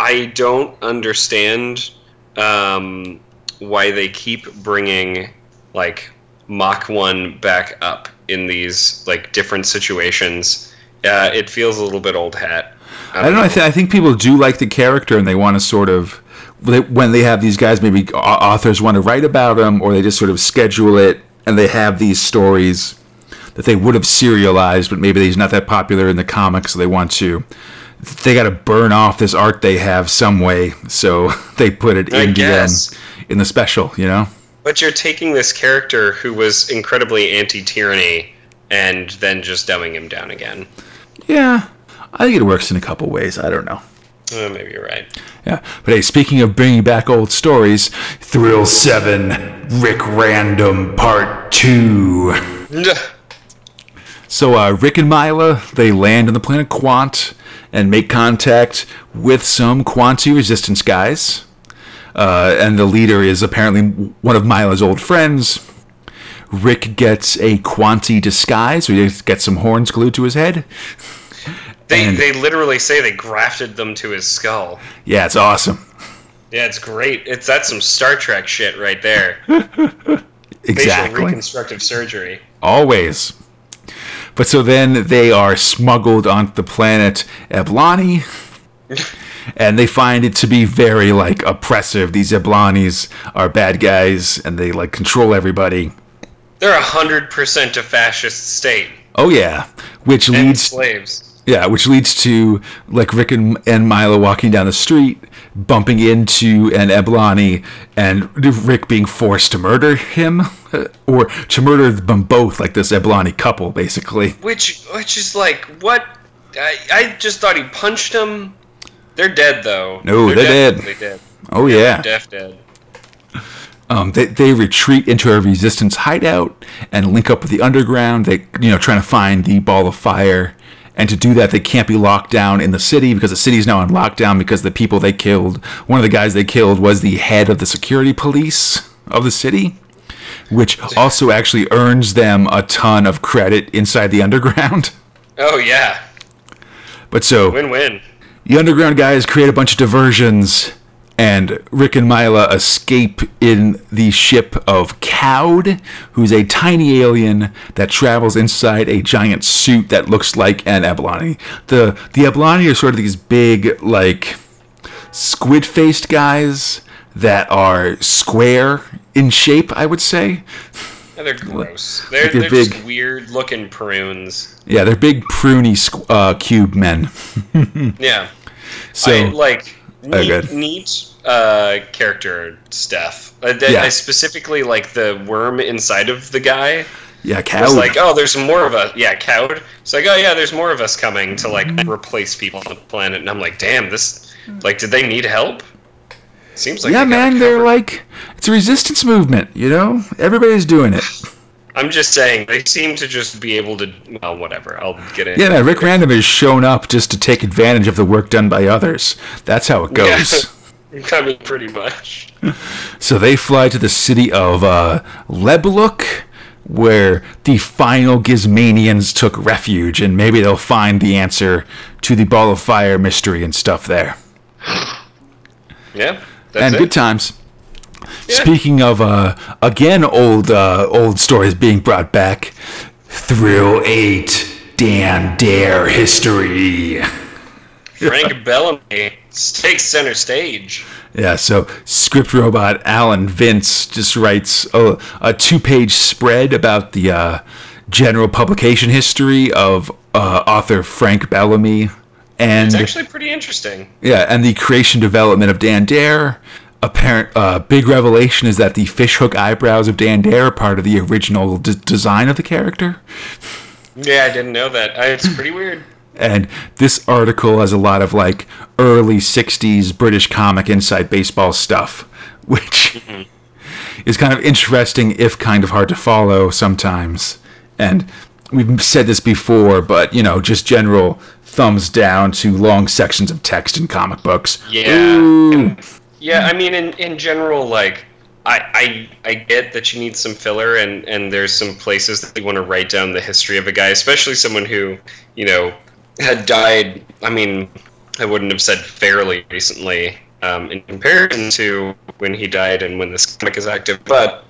I don't understand um, why they keep bringing like Mach One back up in these like different situations. Uh, it feels a little bit old hat. I don't know. I, th- I think people do like the character, and they want to sort of when they have these guys, maybe authors want to write about them, or they just sort of schedule it, and they have these stories that they would have serialized, but maybe he's not that popular in the comics, so they want to. They got to burn off this art they have some way, so they put it I in the um, in the special. You know. But you're taking this character who was incredibly anti-tyranny and then just dumbing him down again. Yeah, I think it works in a couple ways. I don't know. Uh, maybe you're right. Yeah, but hey, speaking of bringing back old stories, Thrill Seven, Rick Random Part Two. So uh, Rick and Mila they land on the planet Quant and make contact with some Quanti resistance guys. Uh, and the leader is apparently one of Mila's old friends. Rick gets a Quanti disguise, so he gets some horns glued to his head. They, And- they literally say they grafted them to his skull. Yeah, it's awesome. Yeah, it's great. It's that's some Star Trek shit right there. exactly. Facial Exactly. reconstructive surgery. Always. But so then they are smuggled onto the planet Eblani. and they find it to be very like oppressive. These Eblanis are bad guys and they like control everybody. They're a hundred percent a fascist state Oh yeah. Which and leads slaves. Yeah, which leads to like Rick and, and Milo walking down the street, bumping into an Eblani, and Rick being forced to murder him, or to murder them both, like this Eblani couple, basically. Which which is like what? I, I just thought he punched him. They're dead though. No, they're dead. definitely dead. Oh yeah. Deaf dead. Um, they, they retreat into a resistance hideout and link up with the underground. They, you know, trying to find the ball of fire. And to do that, they can't be locked down in the city because the city is now on lockdown because the people they killed, one of the guys they killed was the head of the security police of the city, which also actually earns them a ton of credit inside the underground. Oh yeah. But so Win win. the underground guys create a bunch of diversions, and Rick and Mila escape in the ship of Cowd, who's a tiny alien that travels inside a giant suit that looks like an Eblani. The the Eblani are sort of these big, like squid-faced guys that are square in shape, I would say. Yeah, they're gross. They're, Like they're big. weird looking prunes. Yeah, they're big, pruny squ- uh, cube men. Yeah. So I like Oh, neat, good. neat uh, character stuff. Uh, that- Yeah. I specifically like the worm inside of the guy. yeah, It's Cowd. like, oh, there's more of us. Yeah, cowed. It's like, oh yeah, there's more of us coming to like replace people on the planet. And I'm like, damn, this. Like, did they need help? Seems like yeah, they man, they're like it's a resistance movement. You know, everybody's doing it. I'm just saying, they seem to just be able to. Well, whatever. I'll get it. Yeah, man, Rick Random has shown up just to take advantage of the work done by others. That's how it goes. I mean, pretty much. so they fly to the city of uh, Lebluk, where the final Gizmanians took refuge, and maybe they'll find the answer to the Ball of Fire mystery and stuff there. Yeah. That's and it. good times. Yeah. Speaking of uh, again old uh, old stories being brought back, Thrill Eight, Dan Dare history. Frank Bellamy takes center stage. Yeah, so script robot Alan Vince just writes a, a two-page spread about the uh, general publication history of uh, author Frank Bellamy, and It's actually pretty interesting. yeah, and the creation development of Dan Dare. Apparent uh, big revelation is that the fishhook eyebrows of Dan Dare are part of the original d- design of the character. Yeah, I didn't know that. I, it's pretty weird. And this article has a lot of like early 60s British comic inside baseball stuff, which mm-hmm. is kind of interesting if kind of hard to follow sometimes. And we've said this before, but you know, just general thumbs down to long sections of text in comic books. Yeah. Ooh. Yeah, I mean, in, in general, like, I, I I get that you need some filler, and, and there's some places that you want to write down the history of a guy, especially someone who, you know, had died. I mean, I wouldn't have said fairly recently um, in comparison to when he died and when this comic is active. But,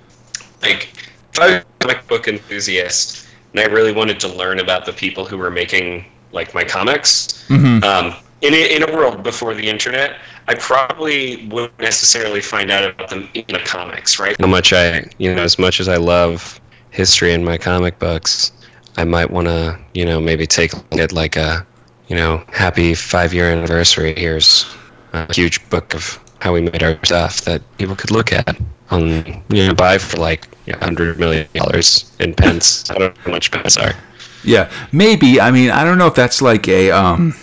like, if I was a comic book enthusiast and I really wanted to learn about the people who were making, like, my comics, um, in, a, in a world before the internet, I probably wouldn't necessarily find out about them in the comics, right? How much I, you know, as much as I love history in my comic books, I might want to, you know, maybe take it like a, you know, happy five year anniversary. Here's a huge book of how we made our stuff that people could look at on, you know, buy for like a hundred million dollars in pence. I don't know how much pence are. Yeah, maybe. I mean, I don't know if that's like a um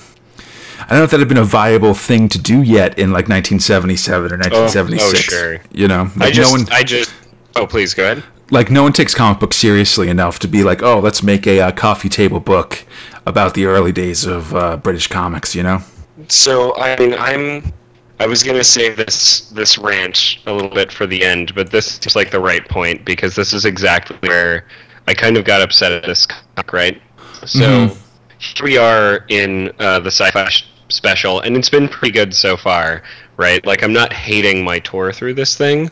I don't know if that had been a viable thing to do yet in like 1977 or 1976. Oh, oh sure. You know, I just, no one I just. Oh, please go ahead. Like no one takes comic books seriously enough to be like, "Oh, let's make a uh, coffee table book about the early days of uh, British comics," you know? So I mean, I'm. I was gonna save this this rant a little bit for the end, but this is like the right point because this is exactly where I kind of got upset at this comic, right? So here we are in uh, the sci-fi special, and it's been pretty good so far, right? Like I'm not hating my tour through this thing,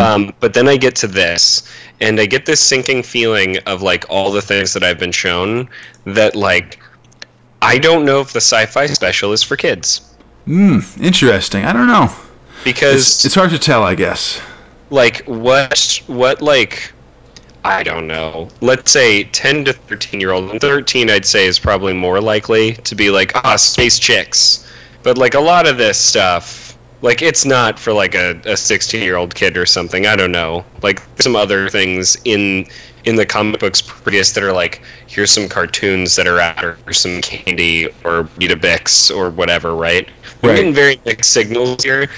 um, but then I get to this, and I get this sinking feeling of like all the things that I've been shown that like I don't know if the sci-fi special is for kids Hmm, Interesting. I don't know. because It's, it's hard to tell, I guess. like what what like I don't know. Let's say 10 to 13 year old. And 13, I'd say, is probably more likely to be like, ah, space chicks. But like a lot of this stuff, like it's not for like a, a 16 year old kid or something. I don't know. Like some other things in in the comic books previous that are like, here's some cartoons that are out, or some candy, or Weetabix, or whatever, right? We're getting very mixed signals here.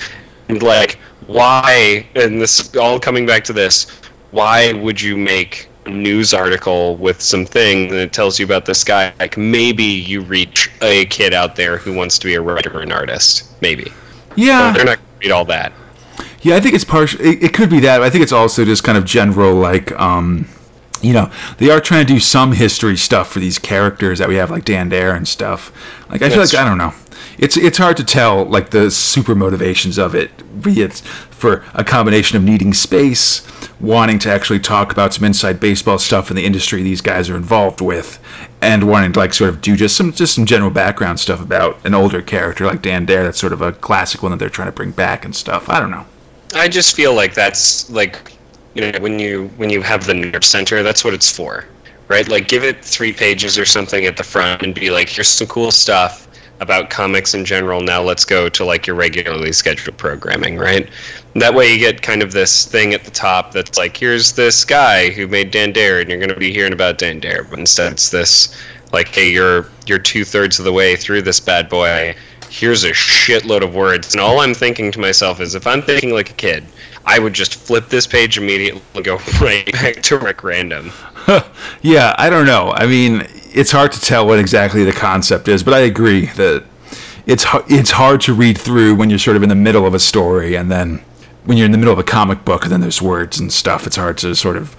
And like, why, and this all coming back to this, why would you make a news article with some thing that tells you about this guy? Like, maybe you reach a kid out there who wants to be a writer or an artist. Maybe. Yeah, They're not going to read all that. Yeah, I think it's partial. It, it could be that. But I think it's also just kind of general, like, um, you know, they are trying to do some history stuff for these characters that we have, like Dan Dare and stuff. Like, I feel That's like I don't know. It's it's hard to tell like the super motivations of it. Be it for a combination of needing space, wanting to actually talk about some inside baseball stuff in the industry these guys are involved with, and wanting to like sort of do just some just some general background stuff about an older character like Dan Dare. That's sort of a classic one that they're trying to bring back and stuff. I don't know. I just feel like that's like you know when you when you have the nerve center, that's what it's for, right? Like give it three pages or something at the front and be like, here's some cool stuff about comics in general. Now let's go to like your regularly scheduled programming, right? That way you get kind of this thing at the top that's like, here's this guy who made Dan Dare, and you're going to be hearing about Dan Dare. But instead, it's this like, hey, you're you're two thirds of the way through this bad boy. Here's a shitload of words, and all I'm thinking to myself is, if I'm thinking like a kid, I would just flip this page immediately and go right back to Rick Random. Yeah, I don't know. I mean, it's hard to tell what exactly the concept is, but I agree that it's it's hard to read through when you're sort of in the middle of a story, and then when you're in the middle of a comic book, and then there's words and stuff. It's hard to sort of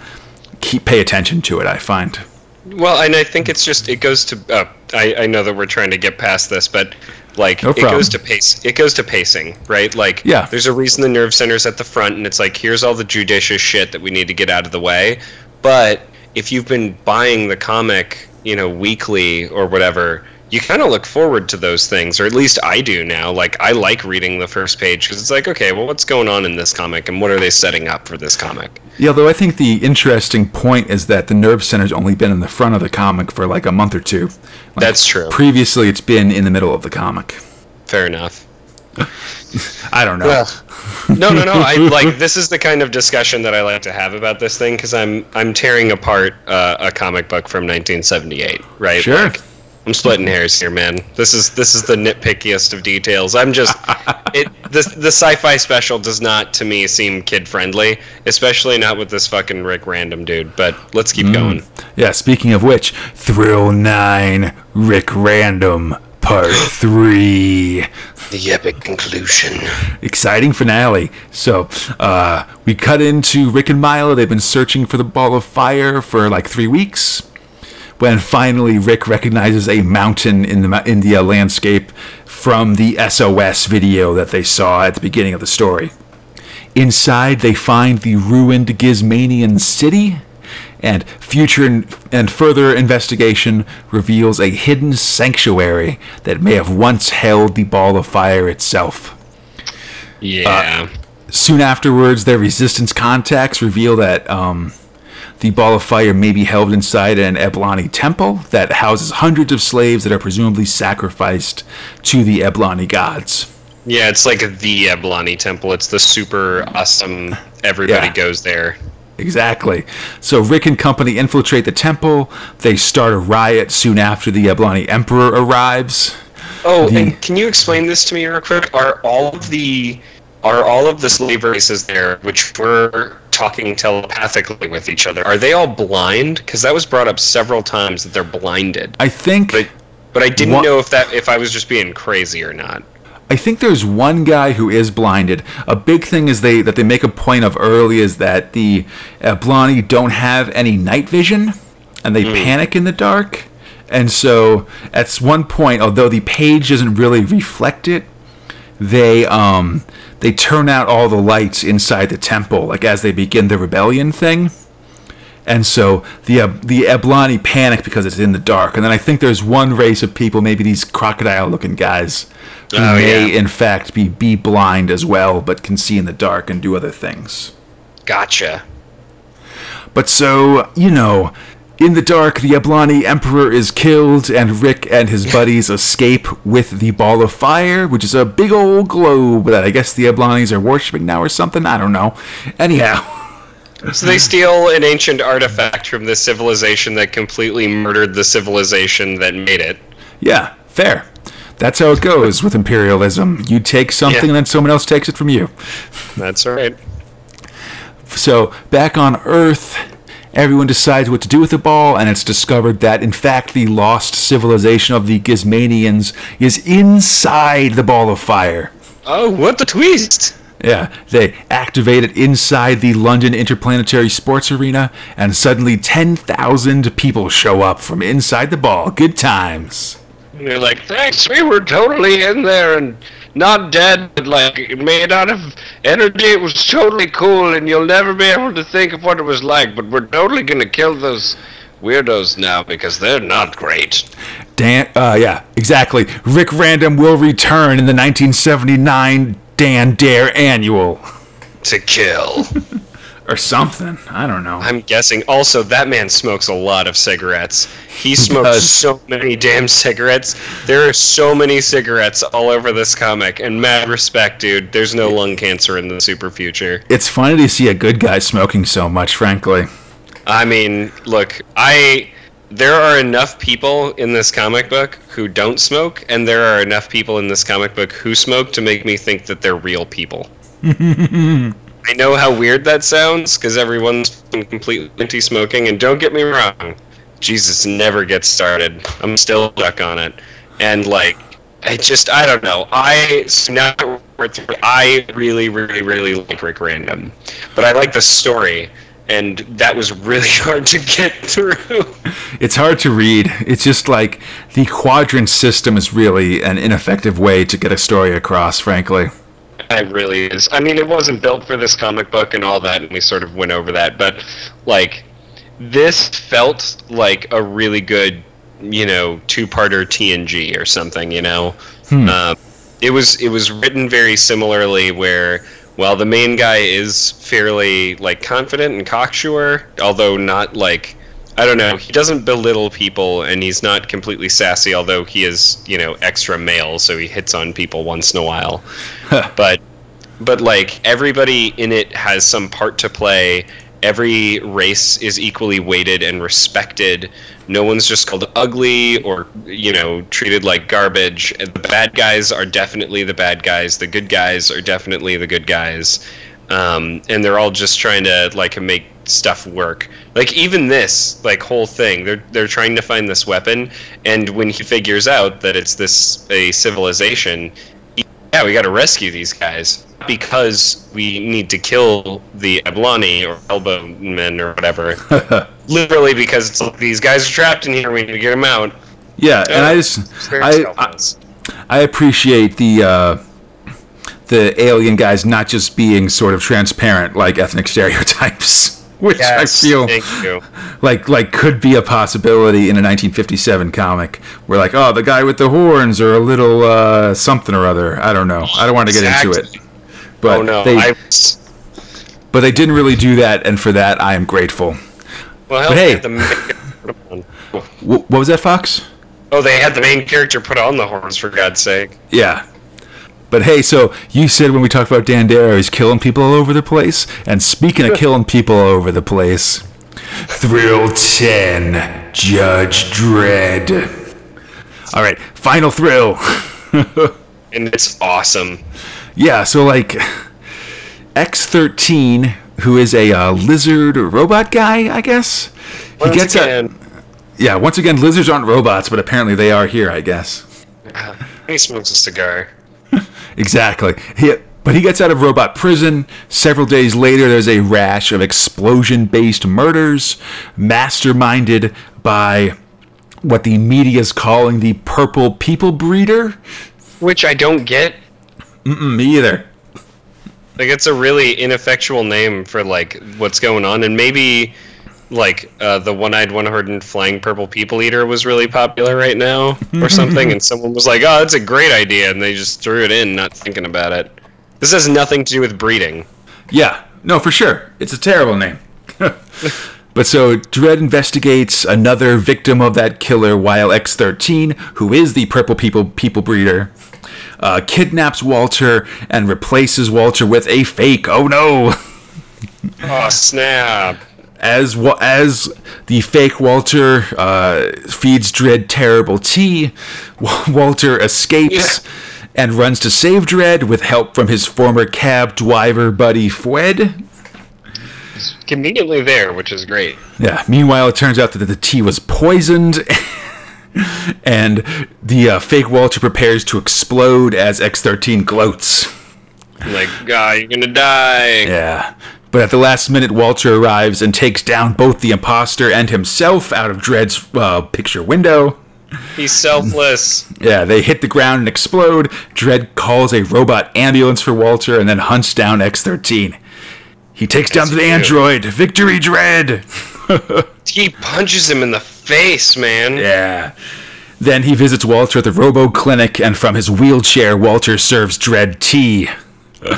keep pay attention to it. I find. Well, and I think it's just it goes to. Uh, I I know that we're trying to get past this, but like No it goes to pace. It goes to pacing, right? Like Yeah. there's a reason the nerve center's at the front, and it's like here's all the judicious shit that we need to get out of the way. But if you've been buying the comic, you know, weekly or whatever. You kind of look forward to those things, or at least I do now. Like, I like reading the first page because it's like, okay, well, what's going on in this comic, and what are they setting up for this comic? Yeah, though I think the interesting point is that the nerve center's only been in the front of the comic for like a month or two. Like, That's true. Previously, it's been in the middle of the comic. Fair enough. I don't know. Well, no, no, no. I like this is the kind of discussion that I like to have about this thing because I'm I'm tearing apart uh, a comic book from 1978, right? Sure. Like, I'm splitting hairs here, man. This is this is the nitpickiest of details. I'm just it the the sci-fi special does not to me seem kid friendly, especially not with this fucking Rick Random dude. But let's keep going. Yeah, speaking of which, Thrill 9, Rick Random, Part 3. The epic conclusion. Exciting finale. So, uh, we cut into Rick and Milo. They've been searching for the ball of fire for like three weeks. When finally Rick recognizes a mountain in the, in the uh, landscape from the SOS video that they saw at the beginning of the story. Inside, they find the ruined Gizmanian city, and future and further investigation reveals a hidden sanctuary that may have once held the ball of fire itself. Yeah. Soon afterwards, their resistance contacts reveal that um, the ball of fire may be held inside an Eblani temple that houses hundreds of slaves that are presumably sacrificed to the Eblani gods. yeah, it's like the Eblani temple. It's the super awesome. Everybody Yeah. goes there. Exactly. So Rick and company infiltrate the temple. They start a riot soon after the Eblani emperor arrives. Oh, The- and can you explain this to me real quick? Are all of the are all of the slave races there, which were talking telepathically with each other, are they all blind? Because that was brought up several times that they're blinded. I think But but I didn't What- know if that if I was just being crazy or not. I think there's one guy who is blinded. A big thing is they that they make a point of early is that the Eblani don't have any night vision, and they panic in the dark. And so at one point, although the page doesn't really reflect it, they um they turn out all the lights inside the temple, like as they begin the rebellion thing. And so the uh, the Eblani panic because it's in the dark. And then I think there's one race of people, maybe these crocodile-looking guys, who Oh, may yeah. in fact be be blind as well, but can see in the dark and do other things. Gotcha. But so, you know, in the dark, the Ablani Emperor is killed, and Rick and his buddies escape with the Ball of Fire, which is a big old globe that I guess the Ablanis are worshipping now or something. I don't know. Anyhow. So they steal an ancient artifact from this civilization that completely murdered the civilization that made it. Yeah, fair. That's how it goes with imperialism. You take something, Yeah. and then someone else takes it from you. That's right. So, back on Earth, everyone decides what to do with the ball, and it's discovered that, in fact, the lost civilization of the Gizmanians is inside the Ball of Fire. Oh, what the twist! Yeah, they activate it inside the London Interplanetary Sports Arena, and suddenly 10,000 people show up from inside the ball. Good times. And they're like, thanks, we were totally in there and not dead, but like made out of energy. It was totally cool, and you'll never be able to think of what it was like. But we're totally gonna kill those weirdos now because they're not great. Dan, uh, yeah, exactly. Rick Random will return in the 1979 Dan Dare Annual. To kill. Or something. I don't know. I'm guessing. Also, that man smokes a lot of cigarettes. He smokes so many damn cigarettes. There are so many cigarettes all over this comic, and mad respect, dude. There's no lung cancer in the super future. It's funny to see a good guy smoking so much, frankly. I mean, look, I there are enough people in this comic book who don't smoke, and there are enough people in this comic book who smoke to make me think that they're real people. I know how weird that sounds because everyone's completely anti-smoking, and don't get me wrong, Jesus never gets started. I'm still stuck on it, and like, I just I don't know. I so now I really, really, really like Rick Random, but I like the story, and that was really hard to get through. It's hard to read. It's just like the quadrant system is really an ineffective way to get a story across, frankly. It really is. I mean, it wasn't built for this comic book and all that, and we sort of went over that. But like, this felt like a really good, you know, two-parter TNG or something. You know, um, it was it was written very similarly where. While the main guy is fairly like confident and cocksure, although not like I don't know, he doesn't belittle people and he's not completely sassy, although he is, you know, extra male, so he hits on people once in a while. but but like everybody in it has some part to play. Every race is equally weighted and respected. No one's just called ugly or you know treated like garbage. The bad guys are definitely the bad guys. The good guys are definitely the good guys. Um, and they're all just trying to like make stuff work. Like even this like whole thing, they're they're trying to find this weapon, and when he figures out that it's this a civilization, yeah, we got to rescue these guys because we need to kill the Ablani or elbow men or whatever. Literally because it's like, these guys are trapped in here. We need to get them out. Yeah, and I just I, I. I appreciate the uh, the alien guys not just being sort of transparent like ethnic stereotypes, which I feel like like could be a possibility in a 1957 comic. Where like oh the guy with the horns or a little uh, something or other. I don't know. I don't want to get into it. But oh no, they I. but they didn't really do that and for that I am grateful. Well, But hey. the main- what was that Fox? Oh, they had the main character put on the horns for God's sake. yeah but hey so you said when we talked about Dan Darrow he's killing people all over the place and speaking of killing people all over the place Thrill 10 Judge Dredd all right final thrill And it's awesome. Yeah, so like X13, who is a uh, lizard or robot guy, I guess. He Once gets a, again, yeah. Once again, lizards aren't robots, but apparently they are here, I guess. he smokes a cigar. Exactly. He, but he gets out of robot prison. Several days later, there's a rash of explosion-based murders, masterminded by what the media's calling the purple people breeder. Which I don't get. Mm, me either. Like it's a really ineffectual name for like what's going on, and maybe like uh, the one-eyed, one-horned, flying purple people eater was really popular right now, or something, and someone was like, "Oh, that's a great idea," and they just threw it in, not thinking about it. This has nothing to do with breeding. Yeah, no, for sure. It's a terrible name. But so Dredd investigates another victim of that killer while X13, who is the purple people people breeder, uh, kidnaps Walter and replaces Walter with a fake. Oh no! Oh snap! As wa- as the fake Walter uh, feeds Dredd terrible tea, Walter escapes and runs to save Dredd with help from his former cab driver buddy Fwed. Conveniently there, which is great. Yeah. Meanwhile, it turns out that the tea was poisoned, and the uh, fake Walter prepares to explode as X13 gloats. Like, God, you're gonna die. Yeah. But at the last minute, Walter arrives and takes down both the imposter and himself out of Dredd's uh, picture window. He's selfless. Yeah, they hit the ground and explode. Dredd calls a robot ambulance for Walter and then hunts down X13. He takes down the android. Victory, Dredd! he punches him in the face, man. Yeah. Then he visits Walter at the Robo Clinic, and from his wheelchair, Walter serves Dredd tea.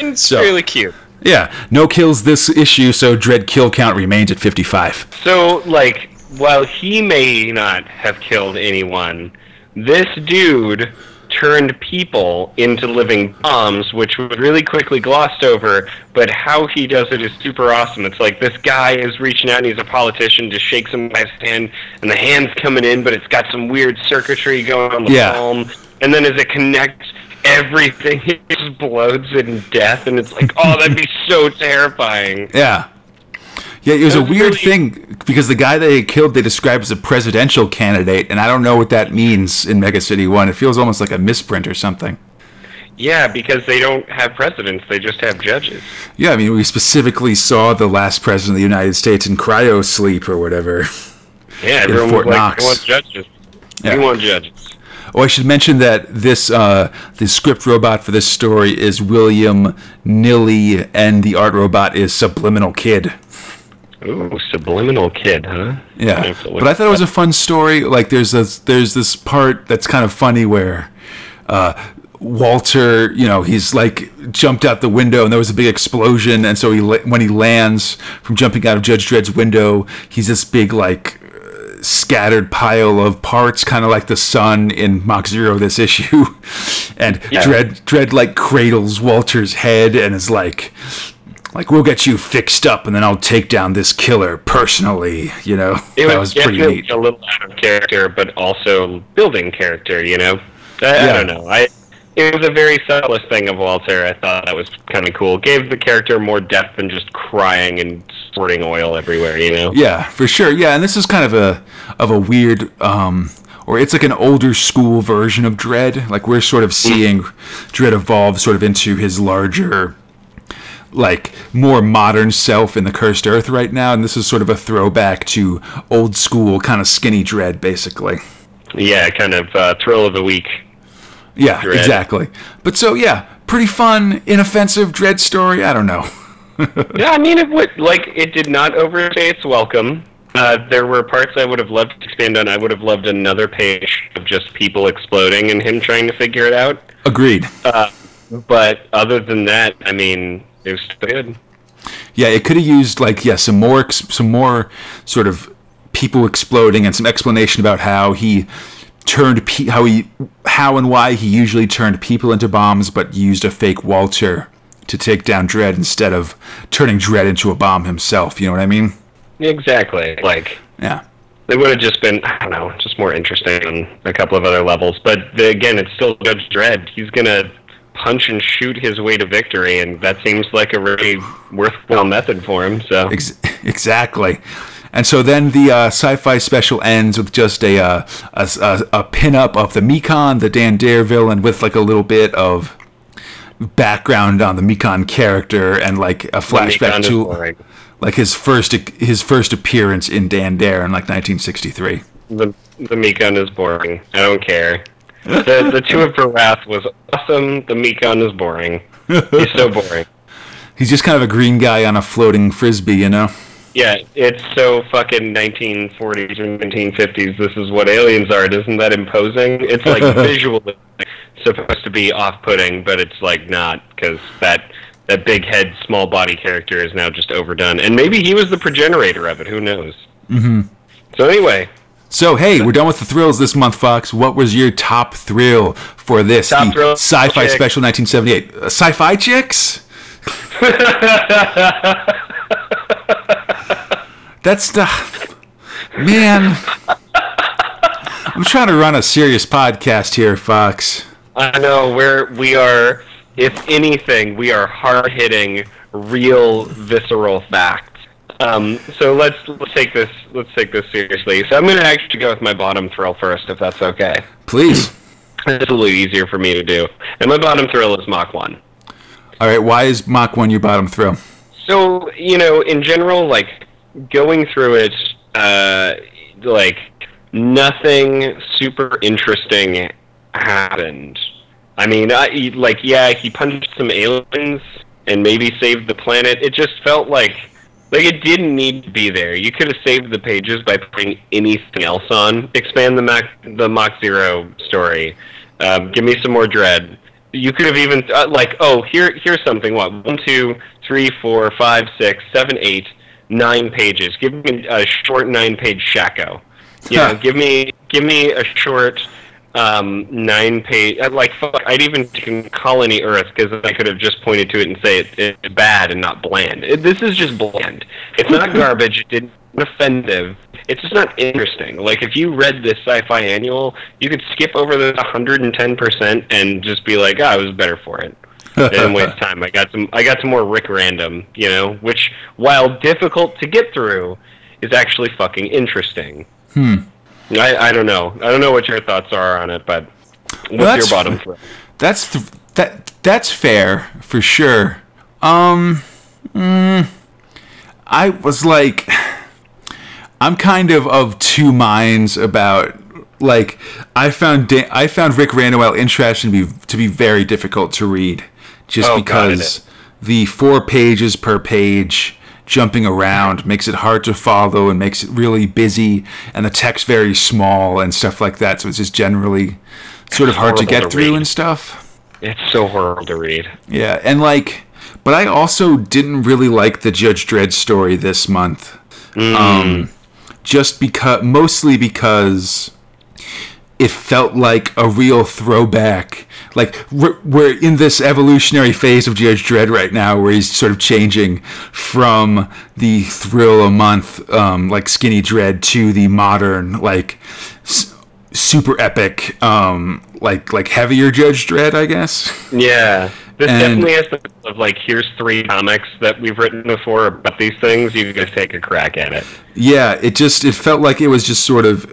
It's So- really cute. Yeah, no kills this issue, so Dredd kill count remains at 55. So, like, while he may not have killed anyone, this dude turned people into living bombs, which was really quickly glossed over, but how he does it is super awesome. It's like this guy is reaching out and he's a politician, just shakes him by his hand, and the hand's coming in, but it's got some weird circuitry going on the Yeah. palm. And then as it connects, everything explodes in death, and it's like, oh, that'd be so terrifying. Yeah. Yeah, it was a weird really- thing because the guy they killed they described as a presidential candidate, and I don't know what that means in Mega City 1. It feels almost like a misprint or something. Yeah, because they don't have presidents; they just have judges. Yeah, I mean, we specifically saw the last president of the United States in cryo sleep or whatever. Yeah, everyone Fort was like, Knox. "We want judges. Yeah. We want judges." Oh, I should mention that this uh, the script robot for this story is William Nilly, and the art robot is Subliminal Kid. Ooh, subliminal kid, huh? Yeah, look but I thought it was a fun story. Like, there's this there's this part that's kind of funny where uh, Walter, you know, he's like jumped out the window and there was a big explosion, and so he when he lands from jumping out of Judge Dredd's window, he's this big like scattered pile of parts, kind of like the sun in Mach Zero this issue, and Yeah. Dredd Dredd like cradles Walter's head and is like. Like we'll get you fixed up, and then I'll take down this killer personally. You know, It that was, was pretty neat. a little out of character, but also building character. You know, I, Yeah. I don't know. I it was a very selfless thing of Walter. I thought that was kind of cool. Gave the character more depth than just crying and squirting oil everywhere. You know. Yeah, for sure. Yeah, and this is kind of a of a weird um or it's like an older school version of Dredd. Like we're sort of seeing Dredd evolve sort of into his larger like more modern self in the cursed earth right now and this is sort of a throwback to old school kind of skinny Dredd basically Yeah, kind of uh, thrill of the week. yeah Dredd. exactly but so yeah pretty fun inoffensive Dredd story i don't know Yeah, I mean, it would like it did not overstay its welcome. Uh, there were parts I would have loved to expand on. I would have loved another page of just people exploding and him trying to figure it out. agreed Uh, but other than that, I mean, it was good. Yeah, it could have used like yeah some more some more sort of people exploding and some explanation about how he turned pe- how he how and why he usually turned people into bombs, but used a fake Walter to take down Dredd instead of turning Dredd into a bomb himself. You know what I mean? Exactly. Like Yeah. it would have just been, I don't know, just more interesting on a couple of other levels. But the, again, it's still Judge Dredd. He's gonna punch and shoot his way to victory, and that seems like a really worthwhile method for him. So Ex- exactly. And so then the uh, sci-fi special ends with just a uh, a, a, a pin-up of the Mekon, the Dan Dare villain, with like a little bit of background on the Mekon character and like a flashback to like his first his first appearance in Dan Dare in like 1963. The the Mekon is boring. I don't care. The the two of Wrath was awesome. The Mekon is boring. He's so boring. He's just kind of a green guy on a floating frisbee, you know. Yeah, it's so fucking 1940s or 1950s. This is what aliens are. Isn't that imposing? It's like visually supposed to be off-putting, but it's like not because that that big head, small body character is now just overdone, and maybe he was the progenitor of it. Who knows? Mm-hmm. So anyway, So hey, we're done with the thrills this month, Fox. What was your top thrill for this Top the thrill, sci-fi chick. special 1978? Uh, sci-fi chicks? That's the man. I'm trying to run a serious podcast here, Fox. I know we're we are. If anything, we are hard hitting, real, visceral facts. Um, so let's let's take this let's take this seriously. So I'm going to actually go with my bottom thrill first, if that's okay. Please. It's a little easier for me to do. And my bottom thrill is Mach One. All right. Why is Mach One your bottom thrill? So you know, in general, like going through it, uh, like nothing super interesting happened. I mean, I, like yeah, he punched some aliens and maybe saved the planet. It just felt like like it didn't need to be there. You could have saved the pages by putting anything else on. Expand the Mac the Mach Zero story. Um, give me some more Dredd. You could have even uh, like oh here here's something what one two three four five six seven eight nine pages. Give me a short nine page Shako. You know, give me give me a short um, nine page. uh, Like fuck, I'd even taken Colony Earth because I could have just pointed to it and say it, it's bad and not bland. It, this is just bland. It's not garbage. It didn't offensive. It's just not interesting. Like if you read this sci-fi annual, you could skip over the 110 percent and just be like, "Ah, I was better for it." I didn't waste time. I got some. I got some more Rick Random, you know, which while difficult to get through, is actually fucking interesting. Hmm. I, I don't know. I don't know what your thoughts are on it, but what's your that's- bottom thrill? That's th- that that's fair for sure. Um, mm, I was like, I'm kind of of two minds about like I found da- I found Rick Random interesting to be to be very difficult to read, just Oh, God, because the four pages per page jumping around makes it hard to follow and makes it really busy and the text very small and stuff like that so it's just generally sort of hard to get to through and stuff. It's so horrible to read. yeah and like but i also didn't really like the judge dredd story this month. Um just because mostly because it felt like a real throwback. Like we're, we're in this evolutionary phase of Judge Dredd right now, where he's sort of changing from the thrill a month, um, like Skinny Dredd, to the modern, like s- super epic, um, like like heavier Judge Dredd, I guess. Yeah. This And- definitely has the of like here's three comics that we've written before about these things. You guys take a crack at it. Yeah, it just it felt like it was just sort of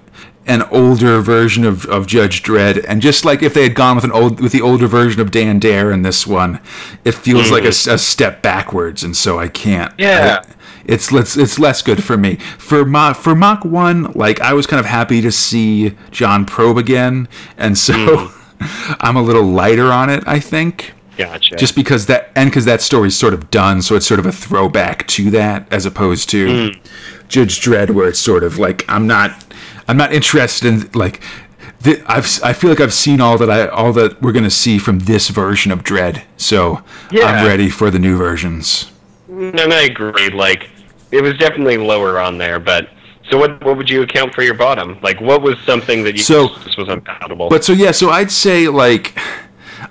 an older version of, of Judge Dredd, and just like if they had gone with an old with the older version of Dan Dare in this one, it feels like a mm-hmm. step backwards, and so I can't. Yeah. I- it's less it's less good for me. For Mach for Mach one, like I was kind of happy to see John Probe again, and so mm. I'm a little lighter on it. I think Gotcha. just because that and because that story's sort of done so it's sort of a throwback to that as opposed to mm. judge dredd where it's sort of like i'm not i'm not interested in like th- I've, I feel like I've seen all that I all that we're gonna see from this version of Dredd, so Yeah. I'm ready for the new versions. and I agree. Like it was definitely lower on there, but so what? What would you account for your bottom? Like what was something that you So- this was unpalatable? But so yeah, so I'd say like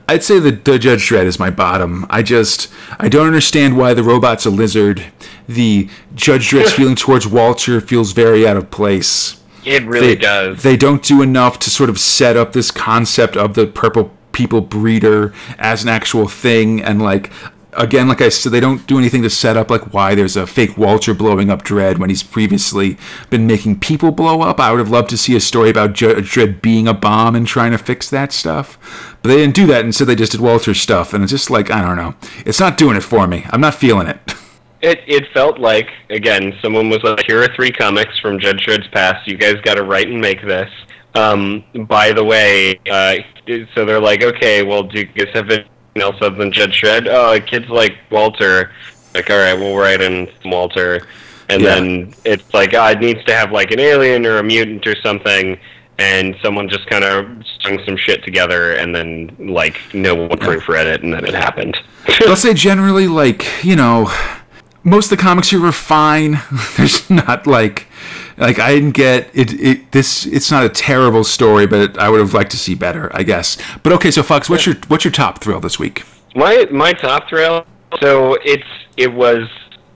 I'd say the, the Judge Dredd is my bottom. I just I don't understand why the robot's a lizard. The Judge Dredd's feeling towards Walter feels very out of place. It really they, does. They don't do enough to sort of set up this concept of the purple people breeder as an actual thing and like again like I said they don't do anything to set up like why there's a fake Walter blowing up Dredd when he's previously been making people blow up. I would have loved to see a story about Judge Dredd being a bomb and trying to fix that stuff. But they didn't do that instead they just did Walter's stuff and it's just like I don't know. It's not doing it for me. I'm not feeling it. It it felt like again someone was like, here are three comics from Judge Shred's past. You guys got to write and make this. Um, by the way, uh, so they're like, okay, well, do you guys have anything else other than Judge Shred? Oh, kids like Walter. Like, all right, we'll write in Walter, and Yeah. then it's like, ah, it needs to have like an alien or a mutant or something. and someone just kind of strung some shit together, and then like no one proofread it, and then it happened. I'll say generally, like you know, most of the comics here were fine. There's not like like I didn't get it. It this it's not a terrible story, but I would have liked to see better, I guess. But okay, so Fox, what's your what's your top thrill this week? My my top thrill. So it's it was.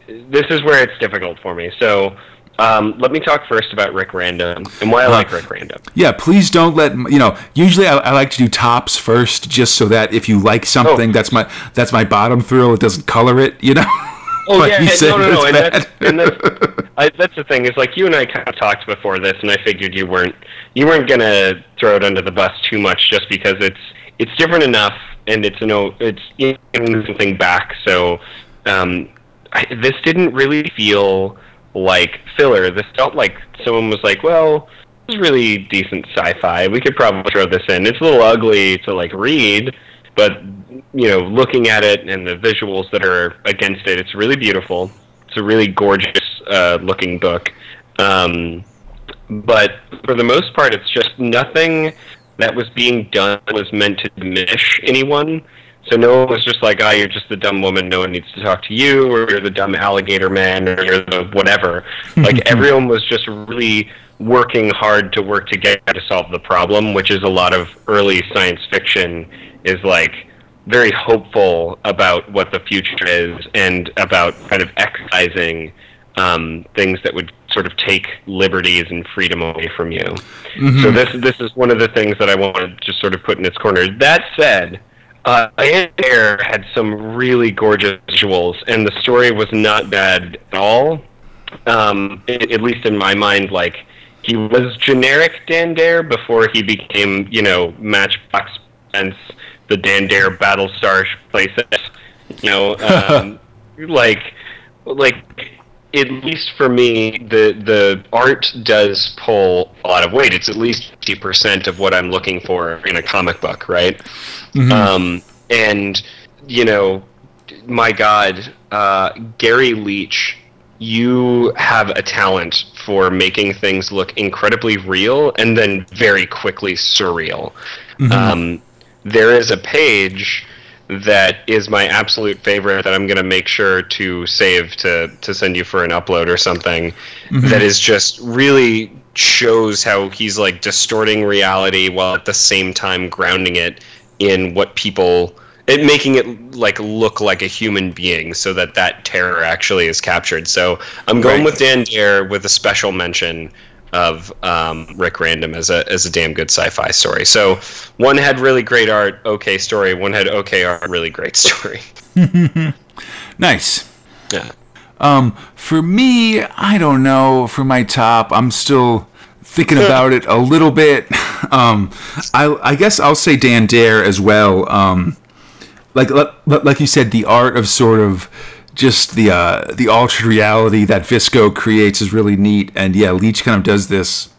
This is where it's difficult for me. So um, let me talk first about Rick Random and why I like Rick Random. Yeah, please don't let you know. Usually, I, I like to do tops first, just so that if you like something, Oh. that's my that's my bottom thrill. It doesn't color it, you know. Oh But yeah, and no, no, no, and that's, and that's, I, that's the thing is like you and I kind of talked before this, and I figured you weren't you weren't gonna throw it under the bus too much just because it's it's different enough, and it's no it's giving something back. So um, I, this didn't really feel like filler. This felt like someone was like, well. This is really decent sci-fi. We could probably throw this in. It's a little ugly to like read, but you know, looking at it and the visuals that are against it, it's really beautiful. It's a really gorgeous uh, looking book. Um, but for the most part, it's just nothing that was being done was meant to diminish anyone. So no one was just like, "Ah, you're just the dumb woman. No one needs to talk to you, or you're the dumb alligator man, or you're the whatever." like everyone was just really working hard to work together to solve the problem, which is a lot of early science fiction is like very hopeful about what the future is and about kind of excising um, things that would sort of take liberties and freedom away from you. So this this is one of the things that I want to just sort of put in its corner. That said, uh, Air had some really gorgeous visuals, and the story was not bad at all. Um, at, at least in my mind, like he was generic Dan Dare before he became, you know, Matchbox and the Dan Dare Battlestar playset. You know, um, like, like at least for me, the the art does pull a lot of weight. It's at least fifty percent of what I'm looking for in a comic book, right? Um, and you know, my God, uh, Garry Leach, you have a talent for making things look incredibly real and then very quickly surreal. Um, there is a page that is my absolute favorite that I'm going to make sure to save to, to send you for an upload or something mm-hmm. that is just really shows how he's like distorting reality while at the same time grounding it in what people it making it like look like a human being so that that terror actually is captured so i'm going Right. with dan dare with a special mention of um, rick random as a as a damn good sci-fi story so one had really great art okay story one had okay art really great story Nice. yeah Um, for me, I don't know. For my top, I'm still thinking about it a little bit. Um, I, I guess I'll say Dan Dare as well. Um, like like like you said, the art of sort of just the uh, the altered reality that Visco creates is really neat. And yeah, Leach kind of does this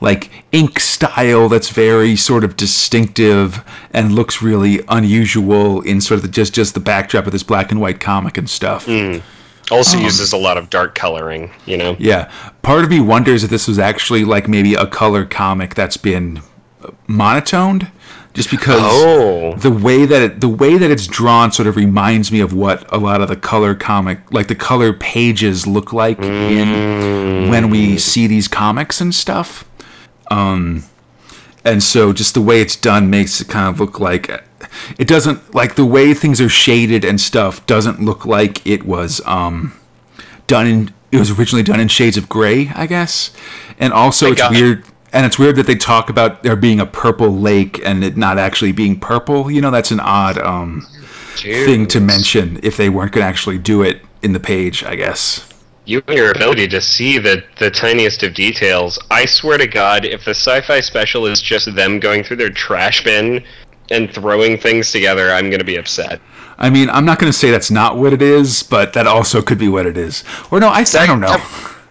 like ink style that's very sort of distinctive and looks really unusual in sort of the, just just the backdrop of this black and white comic and stuff. also uses a lot of dark coloring you know Yeah. Part of me wonders if this was actually like maybe a color comic that's been monotoned just because Oh. the way that it, the way that it's drawn sort of reminds me of what a lot of the color comic like the color pages look like in when we see these comics and stuff. Um and so just the way it's done makes it kind of look like it doesn't like the way things are shaded and stuff doesn't look like it was um done in it was originally done in shades of gray i guess and also Thank it's God. weird and it's weird that they talk about there being a purple lake and it not actually being purple. You know that's an odd um thing to mention if they weren't going to actually do it in the page i guess. You and your ability to see the the tiniest of details. I swear to God, if the sci-fi special is just them going through their trash bin and throwing things together, I'm gonna be upset. i mean i'm not going to say that's not what it is but that also could be what it is. Or no i, I don't know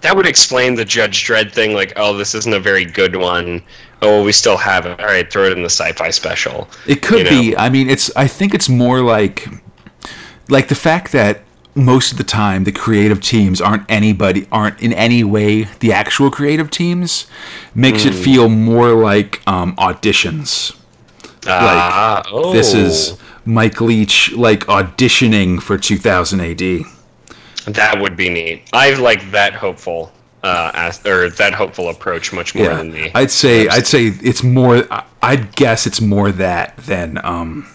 That, would explain the Judge Dredd thing. Like, oh, this isn't a very good one. Oh, we still have it. All right, throw it in the sci-fi special. It could you know? be. I mean, it's. I think it's more like, like the fact that most of the time the creative teams aren't anybody aren't in any way the actual creative teams makes it feel more like um, auditions Ah, oh. this is mike leach like auditioning for 2000 ad that would be neat. I like that hopeful uh as, or that hopeful approach much more than the i'd say i'd say it's more I- i'd guess it's more that than um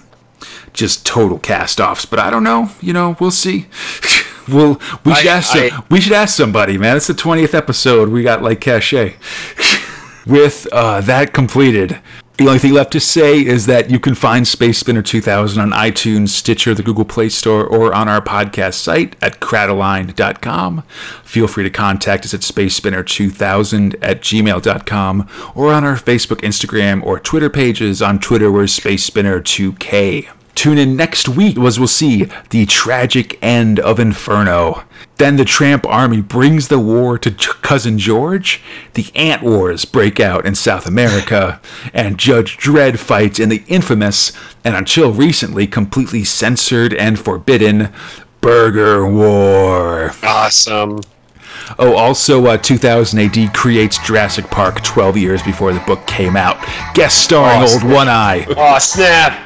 just total cast-offs but i don't know you know we'll see. We'll we should I- ask some, we should ask somebody man it's the 20th episode we got like cachet. With uh, that completed the only thing left to say is that you can find Space Spinner 2000 on iTunes, Stitcher, the Google Play Store, or on our podcast site at cratalign.com. Feel free to contact us at spacespinner2000 at gmail.com or on our Facebook, Instagram, or Twitter pages. On Twitter, we're SpaceSpinner2K. Tune in next week as we'll see the tragic end of Inferno. Then the Tramp Army brings the war to Cousin George. The Ant Wars break out in South America, and Judge Dredd fights in the infamous, and until recently completely censored and forbidden, Burger War. awesome. Oh, also, uh, 2000 AD creates Jurassic Park 12 years before the book came out. Guest starring Awesome. Old One Eye. Oh snap!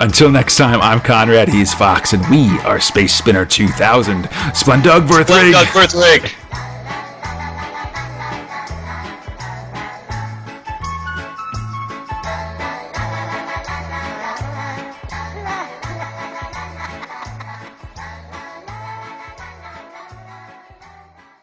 Until next time, I'm Conrad, he's Fox, and we are Space Spinner 2000. Splundig vur thrigg! Doug Birthrick.